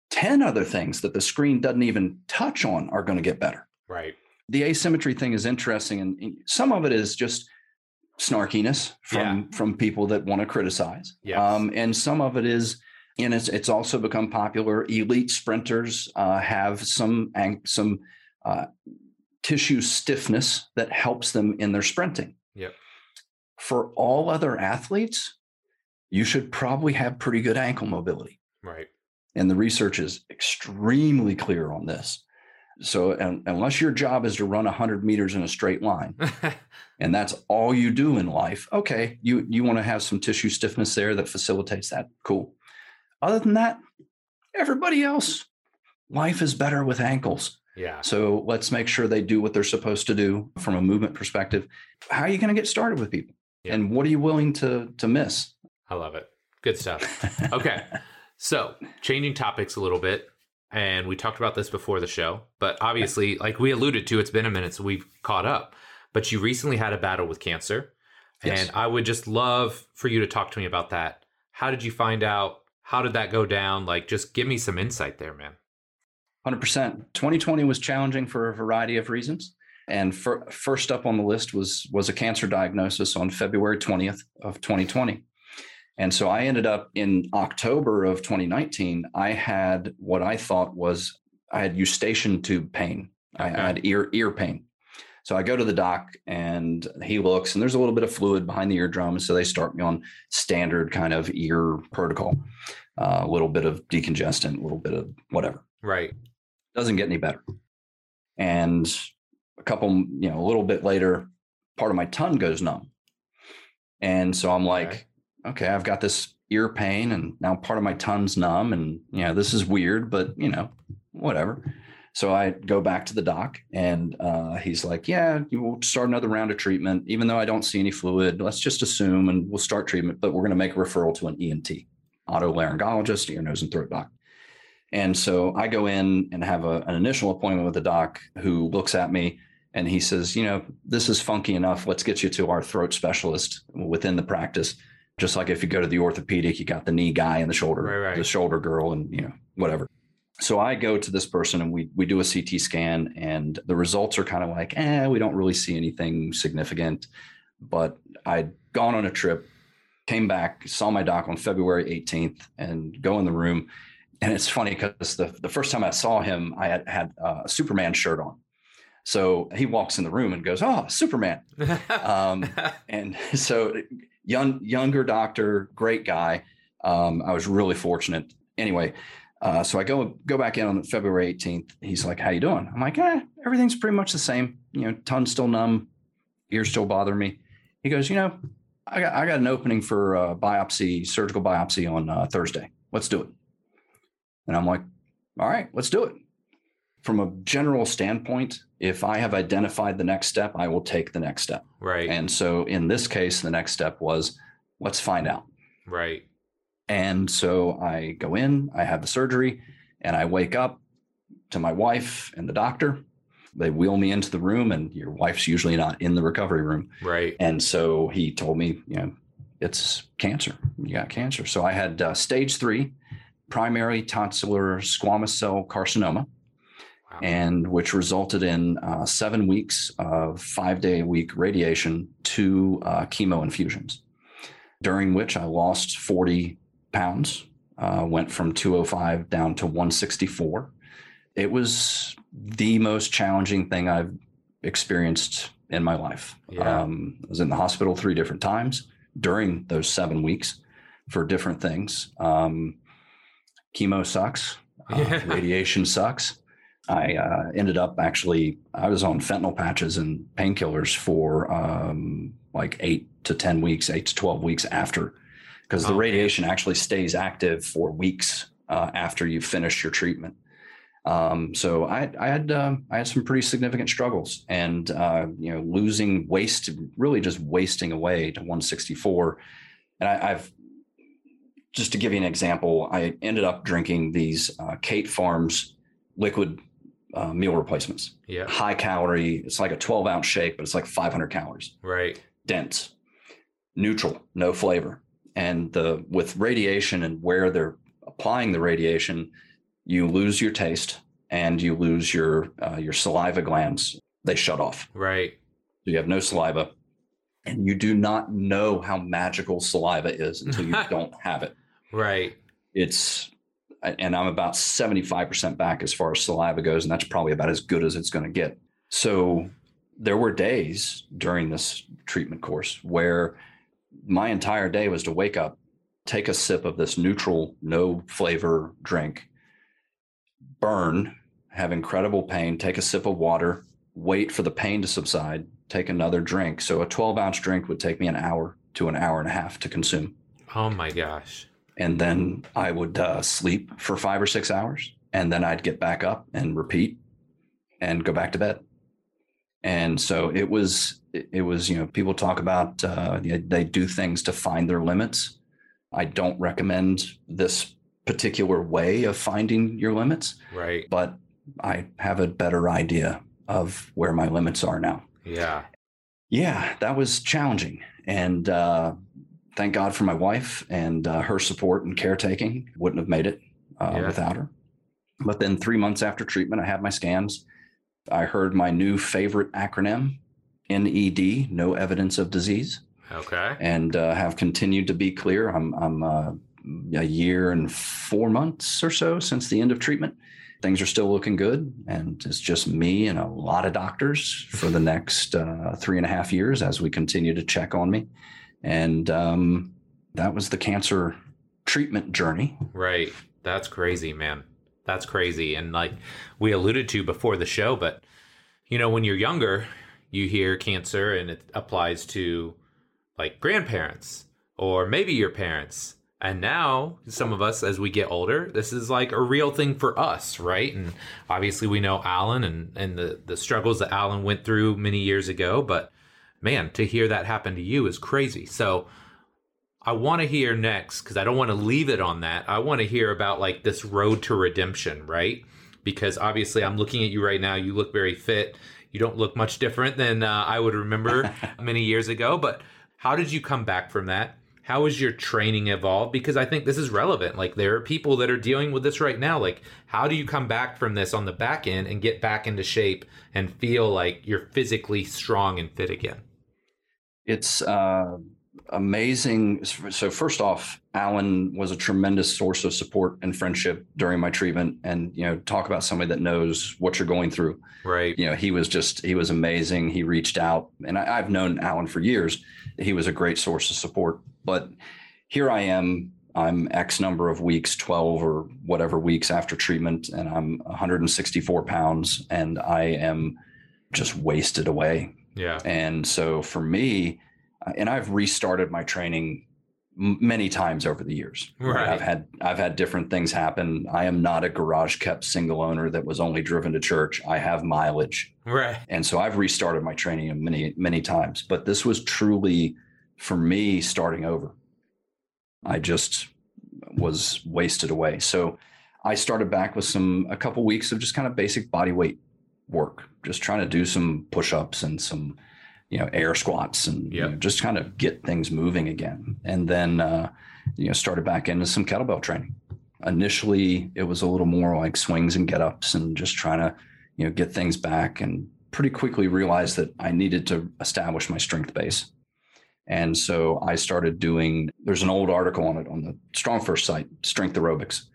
Speaker 1: 10 other things that the screen doesn't even touch on are going to get better
Speaker 2: Right.
Speaker 1: the asymmetry thing is interesting and some of it is just snarkiness from from people that want to criticize
Speaker 2: Yes.
Speaker 1: um, and some of it is and it's it's also become popular elite sprinters uh, have some some uh, tissue stiffness that helps them in their sprinting
Speaker 2: Yep.
Speaker 1: for all other athletes you should probably have pretty good ankle mobility
Speaker 2: Right.
Speaker 1: And the research is extremely clear on this so un unless your job is to run 100 meters in a straight line (laughs) and that's all you do in life okay you you want to have some tissue stiffness there that facilitates that cool other than that everybody else life is better with ankles
Speaker 2: yeah.
Speaker 1: so let's make sure they do what they're supposed to do from a movement perspective how are you going to get started with people
Speaker 2: Yeah.
Speaker 1: and what are you willing to to miss
Speaker 2: I love it. Good stuff. Okay. (laughs) So, changing topics a little bit, and we talked about this before the show, but obviously, like we alluded to, it's been a minute, so we've caught up. But you recently had a battle with cancer,
Speaker 1: Yes.
Speaker 2: and I would just love for you to talk to me about that. How did you find out? How did that go down? Like, just give me some insight there, man.
Speaker 1: 100%. 2020 was challenging for a variety of reasons. And fir- first up on the list was was a cancer diagnosis on February 20th of 2020. And so I ended up in October of 2019, I had what I thought was I had eustachian tube pain. I had ear ear pain. So I go to the doc and he looks and there's a little bit of fluid behind the eardrum. So they start me on standard kind of ear protocol, uh, a little bit of decongestant, a little bit of whatever
Speaker 2: Right.
Speaker 1: doesn't get any better. And a couple, you know, a little bit later, part of my tongue goes numb. And so I'm like,
Speaker 2: Okay.
Speaker 1: Okay, I've got this ear pain and now part of my tongue's numb. And, you know, this is weird, but, you know, whatever. So I go back to the doc and uh, he's like, Yeah, you will start another round of treatment. Even though I don't see any fluid, let's just assume and we'll start treatment, but we're going to make a referral to an ENT, otolaryngologist, ear, nose, and throat doc. And so I go in and have a, an initial appointment with the doc who looks at me and he says, You know, this is funky enough. Let's get you to our throat specialist within the practice. Just like if you go to the orthopedic, you got the knee guy and the shoulder,
Speaker 2: Right, right.
Speaker 1: the shoulder girl, and you know, whatever. So I go to this person and we we do a CT scan, and the results are kind of like, eh, we don't really see anything significant. But I'd gone on a trip, came back, saw my doc on February 18th, and go in the room. And it's funny because the, the first time I saw him, I had had uh, a Superman shirt on. So he walks in the room and goes, "Oh, Superman!" (laughs) Um, and (laughs) so young younger doctor, great guy. Um, I was really fortunate. Anyway, uh, so I go go back in on February 18th. He's like, "How you doing?" I'm like, "Eh, everything's pretty much the same. You know, tongue still numb, ears still bother me." He goes, "You know, I got I got an opening for uh, biopsy, surgical biopsy on uh, Thursday. Let's do it." And I'm like, "All right, let's do it." From a general standpoint, if I have identified the next step, I will take the next step.
Speaker 2: right.
Speaker 1: And so in this case, the next step was let's find out.
Speaker 2: right.
Speaker 1: And so I go in, I have the surgery, and I wake up to my wife and the doctor. They wheel me into the room, and your wife's usually not in the recovery room.
Speaker 2: Right.
Speaker 1: And so he told me, you know, it's cancer. You got cancer. So I had uh, stage three, primary tonsillar squamous cell carcinoma
Speaker 2: Wow.
Speaker 1: and which resulted in uh, seven weeks of five day a week radiation, two uh, chemo infusions, during which I lost 40 pounds, uh, went from 205 down to 164. It was the most challenging thing I've experienced in my life.
Speaker 2: Yeah.
Speaker 1: Um, I was in the hospital three different times during those seven weeks for different things. Um, chemo sucks. Uh, (laughs)
Speaker 2: Yeah.
Speaker 1: Radiation sucks. I uh, ended up actually, I was on fentanyl patches and painkillers for um, like eight to 10 weeks, eight to 12 weeks after, because the
Speaker 2: Oh, man.
Speaker 1: radiation actually stays active for weeks uh, after you finish your treatment. Um, so I, I had um I had some pretty significant struggles, and uh, you know, losing waste, really just wasting away to 164. And I, I've just to give you an example, I ended up drinking these uh, Kate Farms liquid uh, meal replacements.
Speaker 2: Yeah.
Speaker 1: High calorie. It's like a 12 ounce shake, but it's like 500 calories.
Speaker 2: Right.
Speaker 1: Dense, neutral, no flavor. And the with radiation and where they're applying the radiation, you lose your taste and you lose your uh, your saliva glands. They shut off.
Speaker 2: Right.
Speaker 1: So you have no saliva, and you do not know how magical saliva is until you (laughs) don't have it
Speaker 2: Right.
Speaker 1: it's and I'm about 75% back as far as saliva goes, and that's probably about as good as it's going to get. So there were days during this treatment course where my entire day was to wake up, take a sip of this neutral, no flavor drink, burn, have incredible pain, take a sip of water, wait for the pain to subside, take another drink. So a 12 ounce drink would take me an hour to an hour and a half to consume
Speaker 2: Oh my gosh.
Speaker 1: And then I would uh, sleep for five or six hours, and then I'd get back up and repeat, and go back to bed. And so it was, it was, you know, people talk about uh, they they do things to find their limits. I don't recommend this particular way of finding your limits,
Speaker 2: Right.
Speaker 1: but I have a better idea of where my limits are now.
Speaker 2: Yeah.
Speaker 1: Yeah, that was challenging. And uh, thank God for my wife and uh, her support and caretaking. Wouldn't have made it uh,
Speaker 2: Yeah.
Speaker 1: without her. But then three months after treatment, I had my scans. I heard my new favorite acronym, NED, no evidence of disease,
Speaker 2: Okay.
Speaker 1: and uh, have continued to be clear. I'm, I'm uh, a year and four months or so since the end of treatment. Things are still looking good. And it's just me and a lot of doctors for the next uh, three and a half years as we continue to check on me. And um, that was the cancer treatment journey.
Speaker 2: Right. That's crazy, man. That's crazy. And like we alluded to before the show, but you know, when you're younger, you hear cancer and it applies to like grandparents or maybe your parents. And now, some of us, as we get older, this is like a real thing for us, right? And obviously, we know Alan and, and the, the struggles that Alan went through many years ago. But man, to hear that happen to you is crazy. So, I want to hear next because I don't want to leave it on that. I want to hear about like this road to redemption, right? Because obviously, I'm looking at you right now. You look very fit. You don't look much different than uh, I would remember (laughs) many years ago. But how did you come back from that? how has your training evolved because i think this is relevant like there are people that are dealing with this right now like how do you come back from this on the back end and get back into shape and feel like you're physically strong and fit again
Speaker 1: it's uh, amazing. So first off alan was a tremendous source of support and friendship during my treatment and you know talk about somebody that knows what you're going through.
Speaker 2: Right.
Speaker 1: You know he was just he was amazing. He reached out and I, i've known alan for years. He was a great source of support. But here I am. I'm X number of weeks, 12 or whatever weeks after treatment, and I'm 164 pounds and I am just wasted away.
Speaker 2: Yeah.
Speaker 1: And so for me, uh, and I've restarted my training many times over the years.
Speaker 2: Right.
Speaker 1: I've had I've had different things happen. I am not a garage kept single owner that was only driven to church. I have mileage.
Speaker 2: Right.
Speaker 1: And so I've restarted my training many many times, but this was truly for me starting over. I just was wasted away. So I started back with some a couple weeks of just kind of basic body weight work, just trying to do some push-ups and some you know air squats and yep. you know, just kind of get things moving again. And then uh, you know started back into some kettlebell training. Initially, it was a little more like swings and get-ups and just trying to you know get things back and pretty quickly realized that I needed to establish my strength base. And so I started doing, there's an old article on it on the StrongFirst site, Strength Aerobics.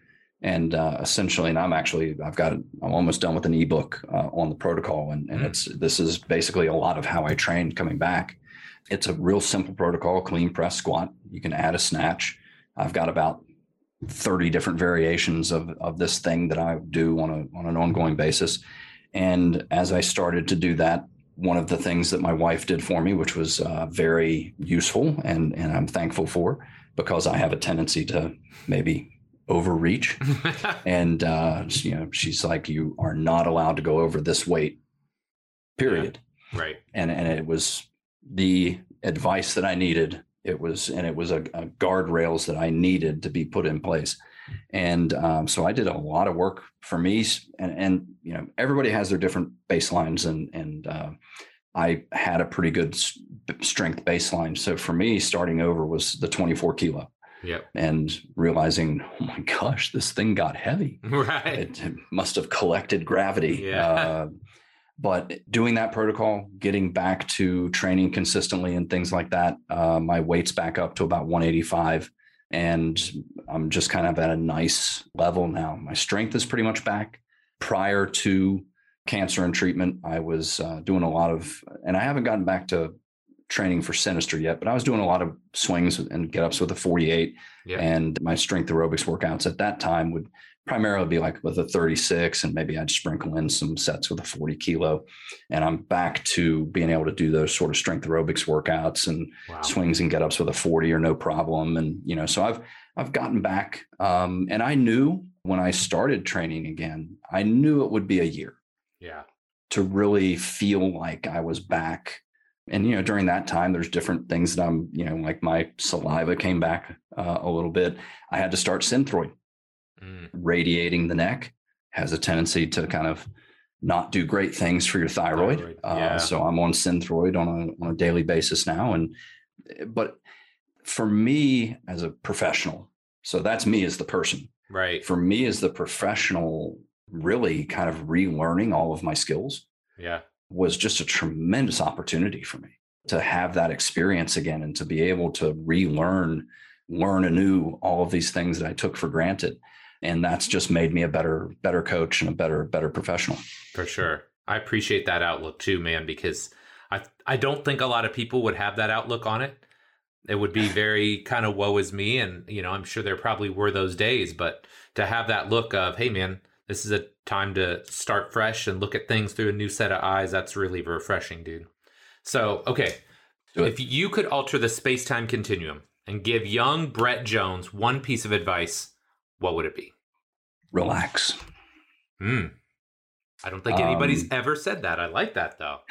Speaker 1: And uh, essentially, and I'm actually, I've got, I'm almost done with an ebook uh, on the protocol. And, and mm. it's, this is basically a lot of how I trained coming back. It's a real simple protocol, clean press squat. You can add a snatch. I've got about 30 different variations of, of this thing that I do on a, on an ongoing basis. And as I started to do that, one of the things that my wife did for me, which was uh, very useful and, and I'm thankful for because I have a tendency to maybe overreach. (laughs) and, uh, you know, she's like, you are not allowed to go over this weight, period.
Speaker 2: Yeah. Right.
Speaker 1: And, and it was the advice that I needed. It was, and it was a, a guardrails that I needed to be put in place. And um, so I did a lot of work for me, and, and you know everybody has their different baselines, and and uh, I had a pretty good strength baseline. So for me, starting over was the 24 kilo.
Speaker 2: Yep.
Speaker 1: And realizing, oh my gosh, this thing got heavy. (laughs)
Speaker 2: Right.
Speaker 1: It, must have collected gravity.
Speaker 2: Yeah. Uh,
Speaker 1: but doing that protocol, getting back to training consistently and things like that, uh, my weight's back up to about 185 and I'm just kind of at a nice level now. My strength is pretty much back. Prior to cancer and treatment, I was uh, doing a lot of, and I haven't gotten back to training for Sinister yet, but I was doing a lot of swings and get ups with a 48. Yeah. And my strength aerobics workouts at that time would primarily be like with a 36 and maybe I'd sprinkle in some sets with a 40 kilo. And I'm back to being able to do those sort of strength aerobics workouts and wow. swings and get ups with a 40 or no problem. And, you know, so I've, I've gotten back. Um, and I knew when I started training again, I knew it would be a year.
Speaker 2: Yeah.
Speaker 1: To really feel like I was back. And, you know, during that time, there's different things that I'm, you know, like my saliva came back uh, a little bit. I had to start Synthroid mm. radiating the neck has a tendency to kind of not do great things for your thyroid. thyroid. Uh, yeah. Uh, so I'm on Synthroid on a on a daily basis now, and but for me as a professional, so that's me as the person.
Speaker 2: Right.
Speaker 1: For me as the professional, really kind of relearning all of my skills.
Speaker 2: Yeah.
Speaker 1: Was just a tremendous opportunity for me to have that experience again and to be able to relearn, learn anew all of these things that I took for granted. And that's just made me a better better coach and a better better professional.
Speaker 2: For sure. I appreciate that outlook too man because i i don't think a lot of people would have that outlook on it. It would be (laughs) very kind of woe is me and you know i'm sure there probably were those days but to have that look of hey man this is a time to start fresh and look at things through a new set of eyes that's really refreshing dude so okay if you could alter the space-time continuum and give young Brett Jones one piece of advice, what would it be?
Speaker 1: Relax.
Speaker 2: Hmm. I don't think anybody's
Speaker 1: Um,
Speaker 2: ever said that. I like that though. (laughs)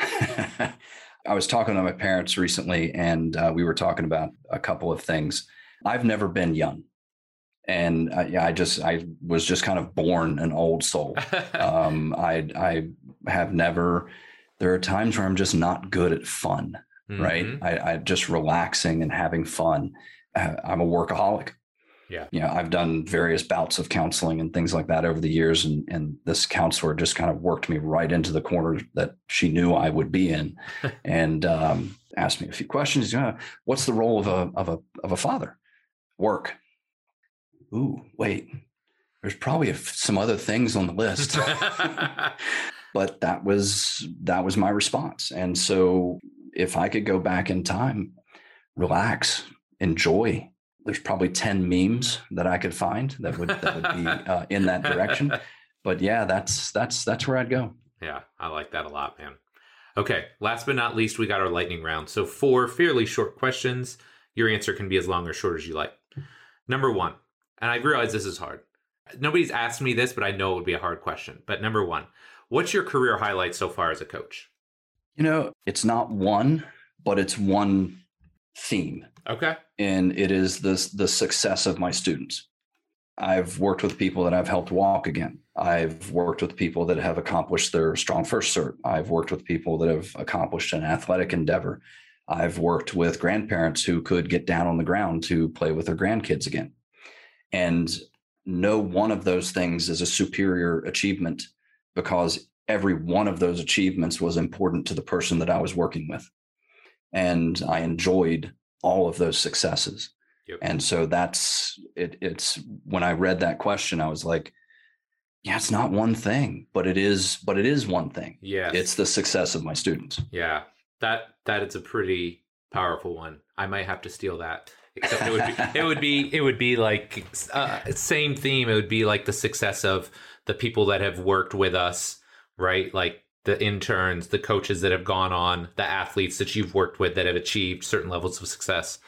Speaker 1: I was talking to my parents recently, and uh, we were talking about a couple of things. I've never been young, and uh, yeah, I just I was just kind of born an old soul. (laughs) um, I I have never. There are times where I'm just not good at fun. Right,
Speaker 2: Mhm.
Speaker 1: I, I just relaxing and having fun. Uh, I'm a workaholic.
Speaker 2: Yeah.
Speaker 1: you know, I've done various bouts of counseling and things like that over the years, and and this counselor just kind of worked me right into the corner that she knew I would be in, (laughs) and um, asked me a few questions. You know, what's the role of a of a of a father? Work. Ooh, wait. There's probably a f- some other things on the list, (laughs) but that was that was my response. And so, if I could go back in time, relax, enjoy. There's probably ten memes that I could find that would that would be uh, (laughs) in that direction. But yeah, that's that's that's where I'd go.
Speaker 2: Yeah, I like that a lot, man. Okay, last but not least, we got our lightning round. So, four fairly short questions. Your answer can be as long or short as you like. Number one, and I realize this is hard. Nobody's asked me this, but I know it would be a hard question. But number one, what's your career highlight so far as a coach?
Speaker 1: You know, it's not one, but it's one theme.
Speaker 2: Okay.
Speaker 1: and it is this the success of my students. I've worked with people that I've helped walk again. I've worked with people that have accomplished their StrongFirst cert. I've worked with people that have accomplished an athletic endeavor. I've worked with grandparents who could get down on the ground to play with their grandkids again. And no one of those things is a superior achievement because every one of those achievements was important to the person that I was working with. And I enjoyed all of those successes.
Speaker 2: Yep.
Speaker 1: And so that's it. It's when I read that question, I was like, yeah, it's not one thing, but it is, but it is one thing.
Speaker 2: Yeah.
Speaker 1: It's the success of my students.
Speaker 2: yeah. That that is a pretty powerful one. I might have to steal that. Except it would be it would be it would be like uh, same theme. It would be like the success of the people that have worked with us, right? Like the interns, the coaches that have gone on, the athletes that you've worked with that have achieved certain levels of success.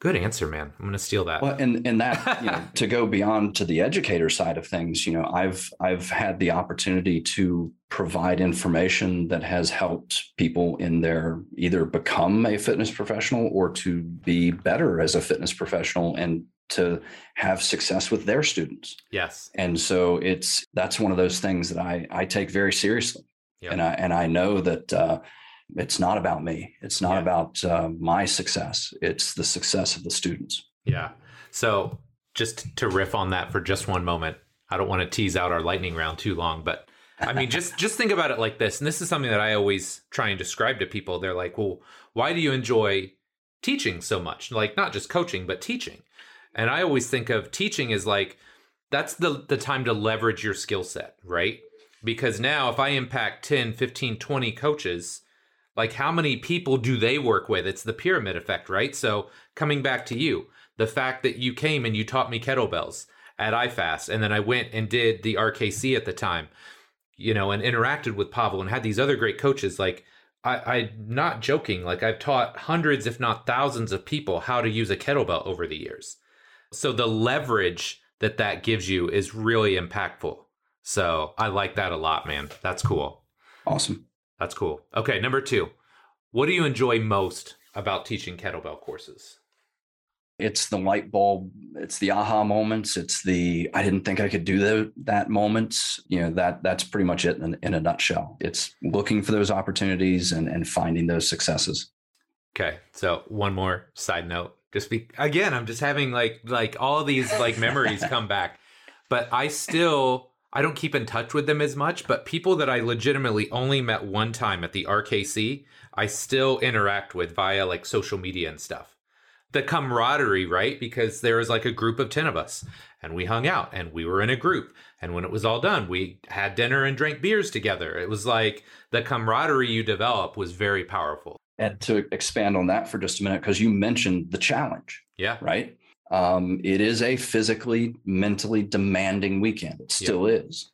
Speaker 2: Good answer, man. I'm going to steal that.
Speaker 1: Well, and and that you know, to go beyond to the educator side of things, you know, I've I've had the opportunity to provide information that has helped people in their either become a fitness professional or to be better as a fitness professional and to have success with their students.
Speaker 2: Yes.
Speaker 1: And so it's that's one of those things that I I take very seriously,
Speaker 2: Yep.
Speaker 1: and I and I know that uh, it's not about me. It's not
Speaker 2: Yeah.
Speaker 1: about uh, my success. It's the success of the students.
Speaker 2: Yeah. So just to riff on that for just one moment, I don't want to tease out our lightning round too long, but I mean, just just think about it like this, and this is something that I always try and describe to people. They're like, "Well, why do you enjoy teaching so much? Like not just coaching, but teaching." And I always think of teaching as like that's the the time to leverage your skill set, right? Because now if I impact 10, 15, 20 coaches, like how many people do they work with? It's the pyramid effect, right? So coming back to you, the fact that you came and you taught me kettlebells at IFAST, and then I went and did the RKC at the time, you know, and interacted with Pavel and had these other great coaches. Like I, I'm not joking. Like I've taught hundreds, if not thousands, of people how to use a kettlebell over the years. So the leverage that that gives you is really impactful. So I like that a lot, man. That's cool.
Speaker 1: Awesome.
Speaker 2: That's cool. Okay, number two. What do you enjoy most about teaching kettlebell courses?
Speaker 1: It's the light bulb. It's the aha moments. It's the I didn't think I could do the, that moments. You know that that's pretty much it in, in a nutshell. It's looking for those opportunities and and finding those successes.
Speaker 2: Okay, so one more side note. Just be again, I'm just having like like all these like memories come back, but I still I don't keep in touch with them as much. But people that I legitimately only met one time at the RKC, I still interact with via like social media and stuff. The camaraderie, right? Because there was like a group of 10 of us and we hung out and we were in a group. And when it was all done, we had dinner and drank beers together. It was like the camaraderie you develop was very powerful.
Speaker 1: And to expand on that for just a minute, because you mentioned the challenge,
Speaker 2: Yeah.
Speaker 1: right? Um, it is a physically, mentally demanding weekend. It still is.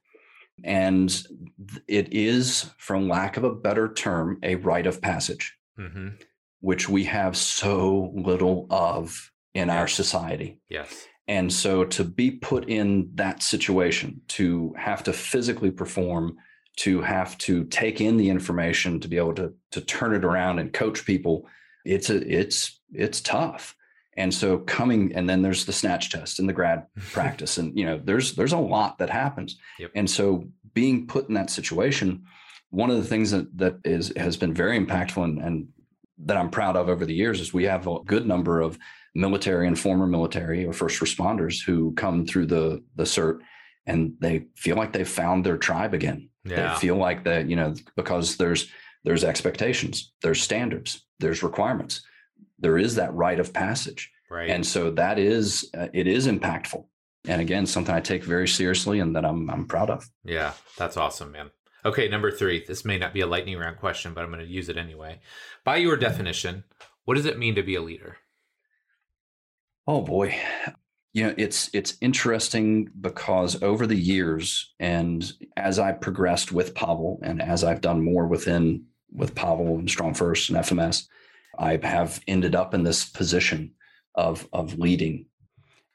Speaker 1: And it is, from lack of a better term, a rite of passage.
Speaker 2: hmm
Speaker 1: which we have so little of in our society.
Speaker 2: Yes.
Speaker 1: And so to be put in that situation, to have to physically perform, to have to take in the information, to be able to to turn it around and coach people, it's a it's it's tough. And so coming and then there's the snatch test and the grad (laughs) practice and you know there's there's a lot that happens.
Speaker 2: Yep.
Speaker 1: And so being put in that situation, one of the things that that is has been very impactful and, and that I'm proud of over the years is we have a good number of military and former military or first responders who come through the the cert and they feel like they've found their tribe again.
Speaker 2: Yeah.
Speaker 1: They feel like that, you know, because there's there's expectations, there's standards, there's requirements. There is that rite of passage.
Speaker 2: Right.
Speaker 1: And so that is uh, it is impactful. And again, something I take very seriously and that I'm I'm proud of.
Speaker 2: yeah, that's awesome, man. Okay, number three. This may not be a lightning round question, but I'm going to use it anyway. By your definition, what does it mean to be a leader?
Speaker 1: Oh boy. You know, it's it's interesting because over the years and as I progressed with Pavel and as I've done more within with Pavel and StrongFirst and FMS, I have ended up in this position of of leading.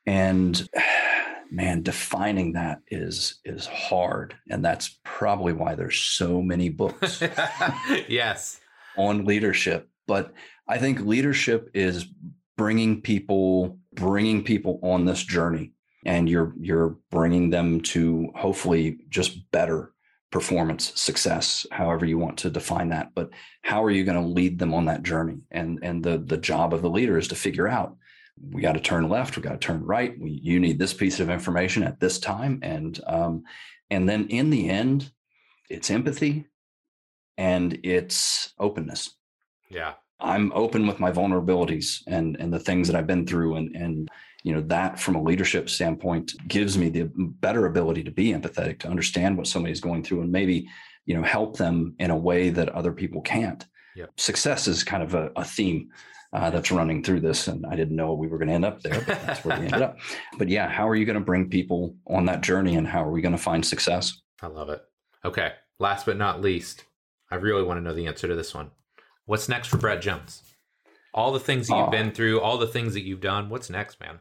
Speaker 1: And (sighs) man, defining that is is hard. And that's probably why there's so many books (laughs)
Speaker 2: yes.
Speaker 1: on leadership but i think leadership is bringing people bringing people on this journey and you're you're bringing them to hopefully just better performance success however you want to define that but how are you going to lead them on that journey and and the the job of the leader is to figure out we got to turn left we got to turn right we, you need this piece of information at this time and um, and then in the end it's empathy and it's openness
Speaker 2: Yeah.
Speaker 1: I'm open with my vulnerabilities and and the things that I've been through and and you know that from a leadership standpoint gives me the better ability to be empathetic to understand what somebody's going through and maybe you know help them in a way that other people can't.
Speaker 2: Yep.
Speaker 1: Success is kind of a, a theme uh, that's running through this, and I didn't know we were going to end up there, but that's where we ended up. (laughs) But yeah, how are you going to bring people on that journey, and how are we going to find success?
Speaker 2: I love it. Okay. Last but not least, I really want to know the answer to this one. What's next for Brett Jones? All the things that you've
Speaker 1: Oh.
Speaker 2: been through, all the things that you've done. What's next, man?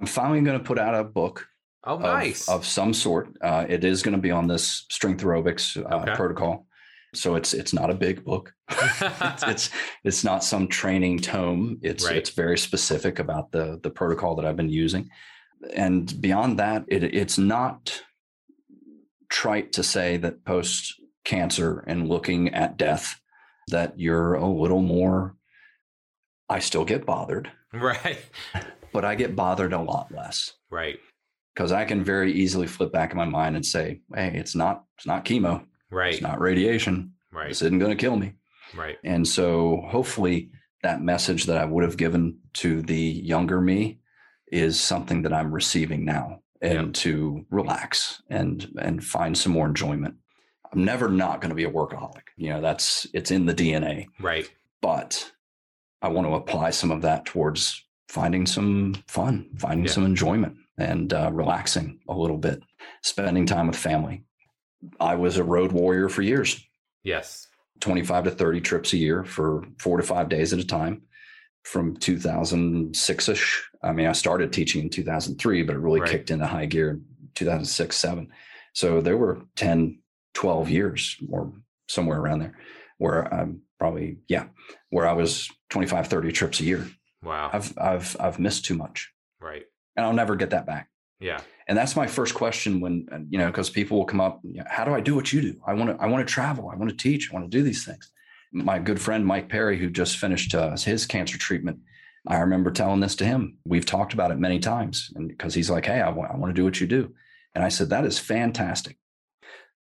Speaker 1: I'm finally going to put out a book
Speaker 2: Oh,
Speaker 1: of,
Speaker 2: nice.
Speaker 1: of some sort. Uh, it is going to be on this strength aerobics uh,
Speaker 2: Okay.
Speaker 1: protocol. So it's it's not a big book. (laughs) it's, it's it's not some training tome. It's
Speaker 2: Right.
Speaker 1: it's very specific about the the protocol that I've been using. And beyond that, it it's not trite to say that post cancer and looking at death that you're a little more I still get bothered, (laughs)
Speaker 2: right.
Speaker 1: But I get bothered a lot less
Speaker 2: Right.
Speaker 1: because I can very easily flip back in my mind and say, "Hey, it's not it's not chemo,
Speaker 2: Right.
Speaker 1: it's not radiation.
Speaker 2: Right.
Speaker 1: This isn't going to kill me."
Speaker 2: Right.
Speaker 1: And so, hopefully, that message that I would have given to the younger me is something that I'm receiving now, and to relax and and find some more enjoyment. I'm never not going to be a workaholic. You know, that's it's in the DNA,
Speaker 2: Right.
Speaker 1: but I want to apply some of that towards finding some fun, finding
Speaker 2: Yeah.
Speaker 1: some enjoyment, and uh, relaxing a little bit, spending time with family. I was a road warrior for years,
Speaker 2: Yes.
Speaker 1: 25 to 30 trips a year for four to five days at a time from 2006 ish. I mean, I started teaching in 2003, but it really
Speaker 2: Right.
Speaker 1: kicked into high gear in 2006, seven. So there were 10, 12 years or somewhere around there where I'm probably, yeah, where I was 25, 30 trips a year.
Speaker 2: Wow.
Speaker 1: I've, I've, I've missed too much
Speaker 2: right.
Speaker 1: and I'll never get that back.
Speaker 2: Yeah.
Speaker 1: And that's my first question when, you know, because people will come up, you know, how do I do what you do? I want to, I want to travel. I want to teach. I want to do these things. My good friend, Mike Perry, who just finished uh, his cancer treatment, I remember telling this to him. We've talked about it many times. And because he's like, Hey, I want, I want to do what you do. And I said, that is fantastic.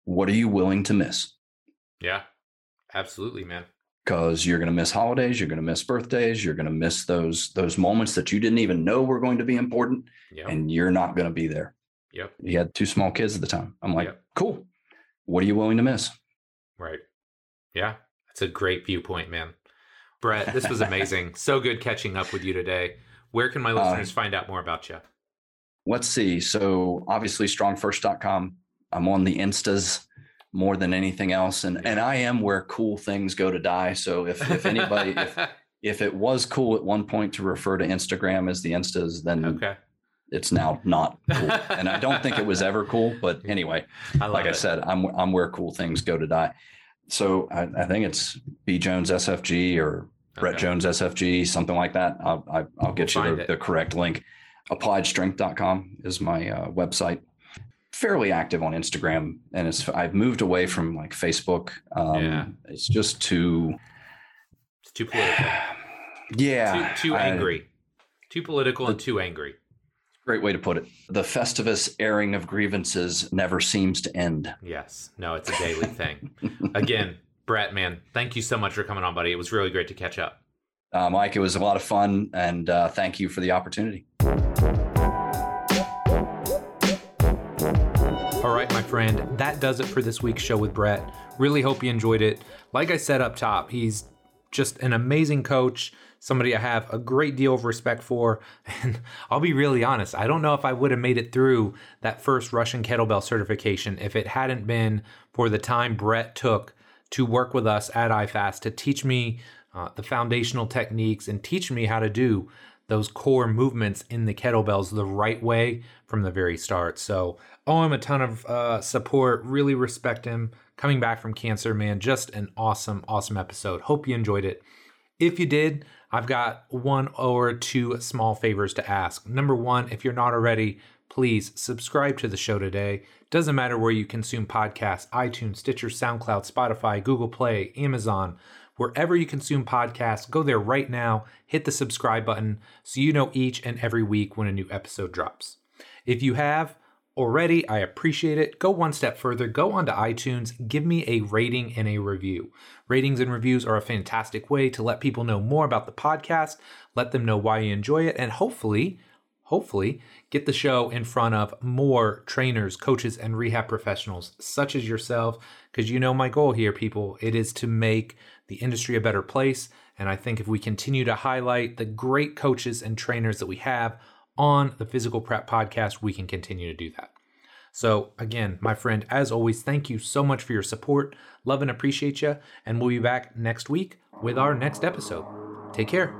Speaker 1: What are you willing to miss?
Speaker 2: Yeah. Absolutely, man.
Speaker 1: Because you're going to miss holidays, you're going to miss birthdays, you're going to miss those, those moments that you didn't even know were going to be important
Speaker 2: Yep.
Speaker 1: and you're not going to be there.
Speaker 2: yep.
Speaker 1: He had two small kids at the time. I'm like,
Speaker 2: Yep.
Speaker 1: cool. What are you willing to miss?
Speaker 2: Right. Yeah. That's a great viewpoint, man. Brett, this was amazing. (laughs) so good catching up with you today. Where can my
Speaker 1: Uh,
Speaker 2: listeners find out more about you?
Speaker 1: Let's see. So obviously strongfirst.com. I'm on the instas more than anything else. And and I am where cool things go to die. So if if anybody if (laughs) if it was cool at one point to refer to Instagram as the Instas, then
Speaker 2: Okay.
Speaker 1: it's now not cool. and I don't think it was ever cool. But (laughs) anyway,
Speaker 2: I
Speaker 1: like I said, I'm I'm where cool things go to die. So I, I think it's B Jones SFG or Brett Jones SFG, something like that. I'll I, I'll get
Speaker 2: We'll
Speaker 1: you the,
Speaker 2: it.
Speaker 1: the correct link. AppliedStrength.com is my uh, website. Fairly active on Instagram, and it's I've moved away from like Facebook. Um,
Speaker 2: Yeah.
Speaker 1: It's just too
Speaker 2: It's too political. (sighs)
Speaker 1: yeah
Speaker 2: too too
Speaker 1: I-
Speaker 2: angry. Too political and too angry.
Speaker 1: great way to put it. The Festivus airing of grievances never seems to end.
Speaker 2: Yes. No, it's a daily thing. (laughs) Again, Brett, man, thank you so much for coming on, buddy. It was really great to catch up.
Speaker 1: Uh, Mike, it was a lot of fun, and uh, thank you for the opportunity.
Speaker 2: All right, my friend, that does it for this week's show with Brett. Really hope you enjoyed it. Like I said up top, he's just an amazing coach, somebody I have a great deal of respect for. (laughs) And I'll be really honest, I don't know if I would have made it through that first Russian kettlebell certification if it hadn't been for the time Brett took to work with us at IFAST to teach me uh, the foundational techniques and teach me how to do those core movements in the kettlebells the right way from the very start. So, owe him a ton of uh, support. Really respect him. Coming back from cancer, man, just an awesome, awesome episode. Hope you enjoyed it. If you did, I've got one or two small favors to ask. Number one, if you're not already, please subscribe to the show today. Doesn't matter where you consume podcasts iTunes, Stitcher, SoundCloud, Spotify, Google Play, Amazon, wherever you consume podcasts, go there right now, hit the subscribe button so you know each and every week when a new episode drops. If you have already, I appreciate it. Go one step further, go onto iTunes, give me a rating and a review. Ratings and reviews are a fantastic way to let people know more about the podcast, let them know why you enjoy it, and hopefully, hopefully, get the show in front of more trainers, coaches, and rehab professionals such as yourself. Because you know my goal here, people, it is to make the industry a better place. And I think if we continue to highlight the great coaches and trainers that we have on the Physical Prep podcast, we can continue to do that. So, again, my friend, as always, thank you so much for your support. Love and appreciate you. And we'll be back next week with our next episode. Take care.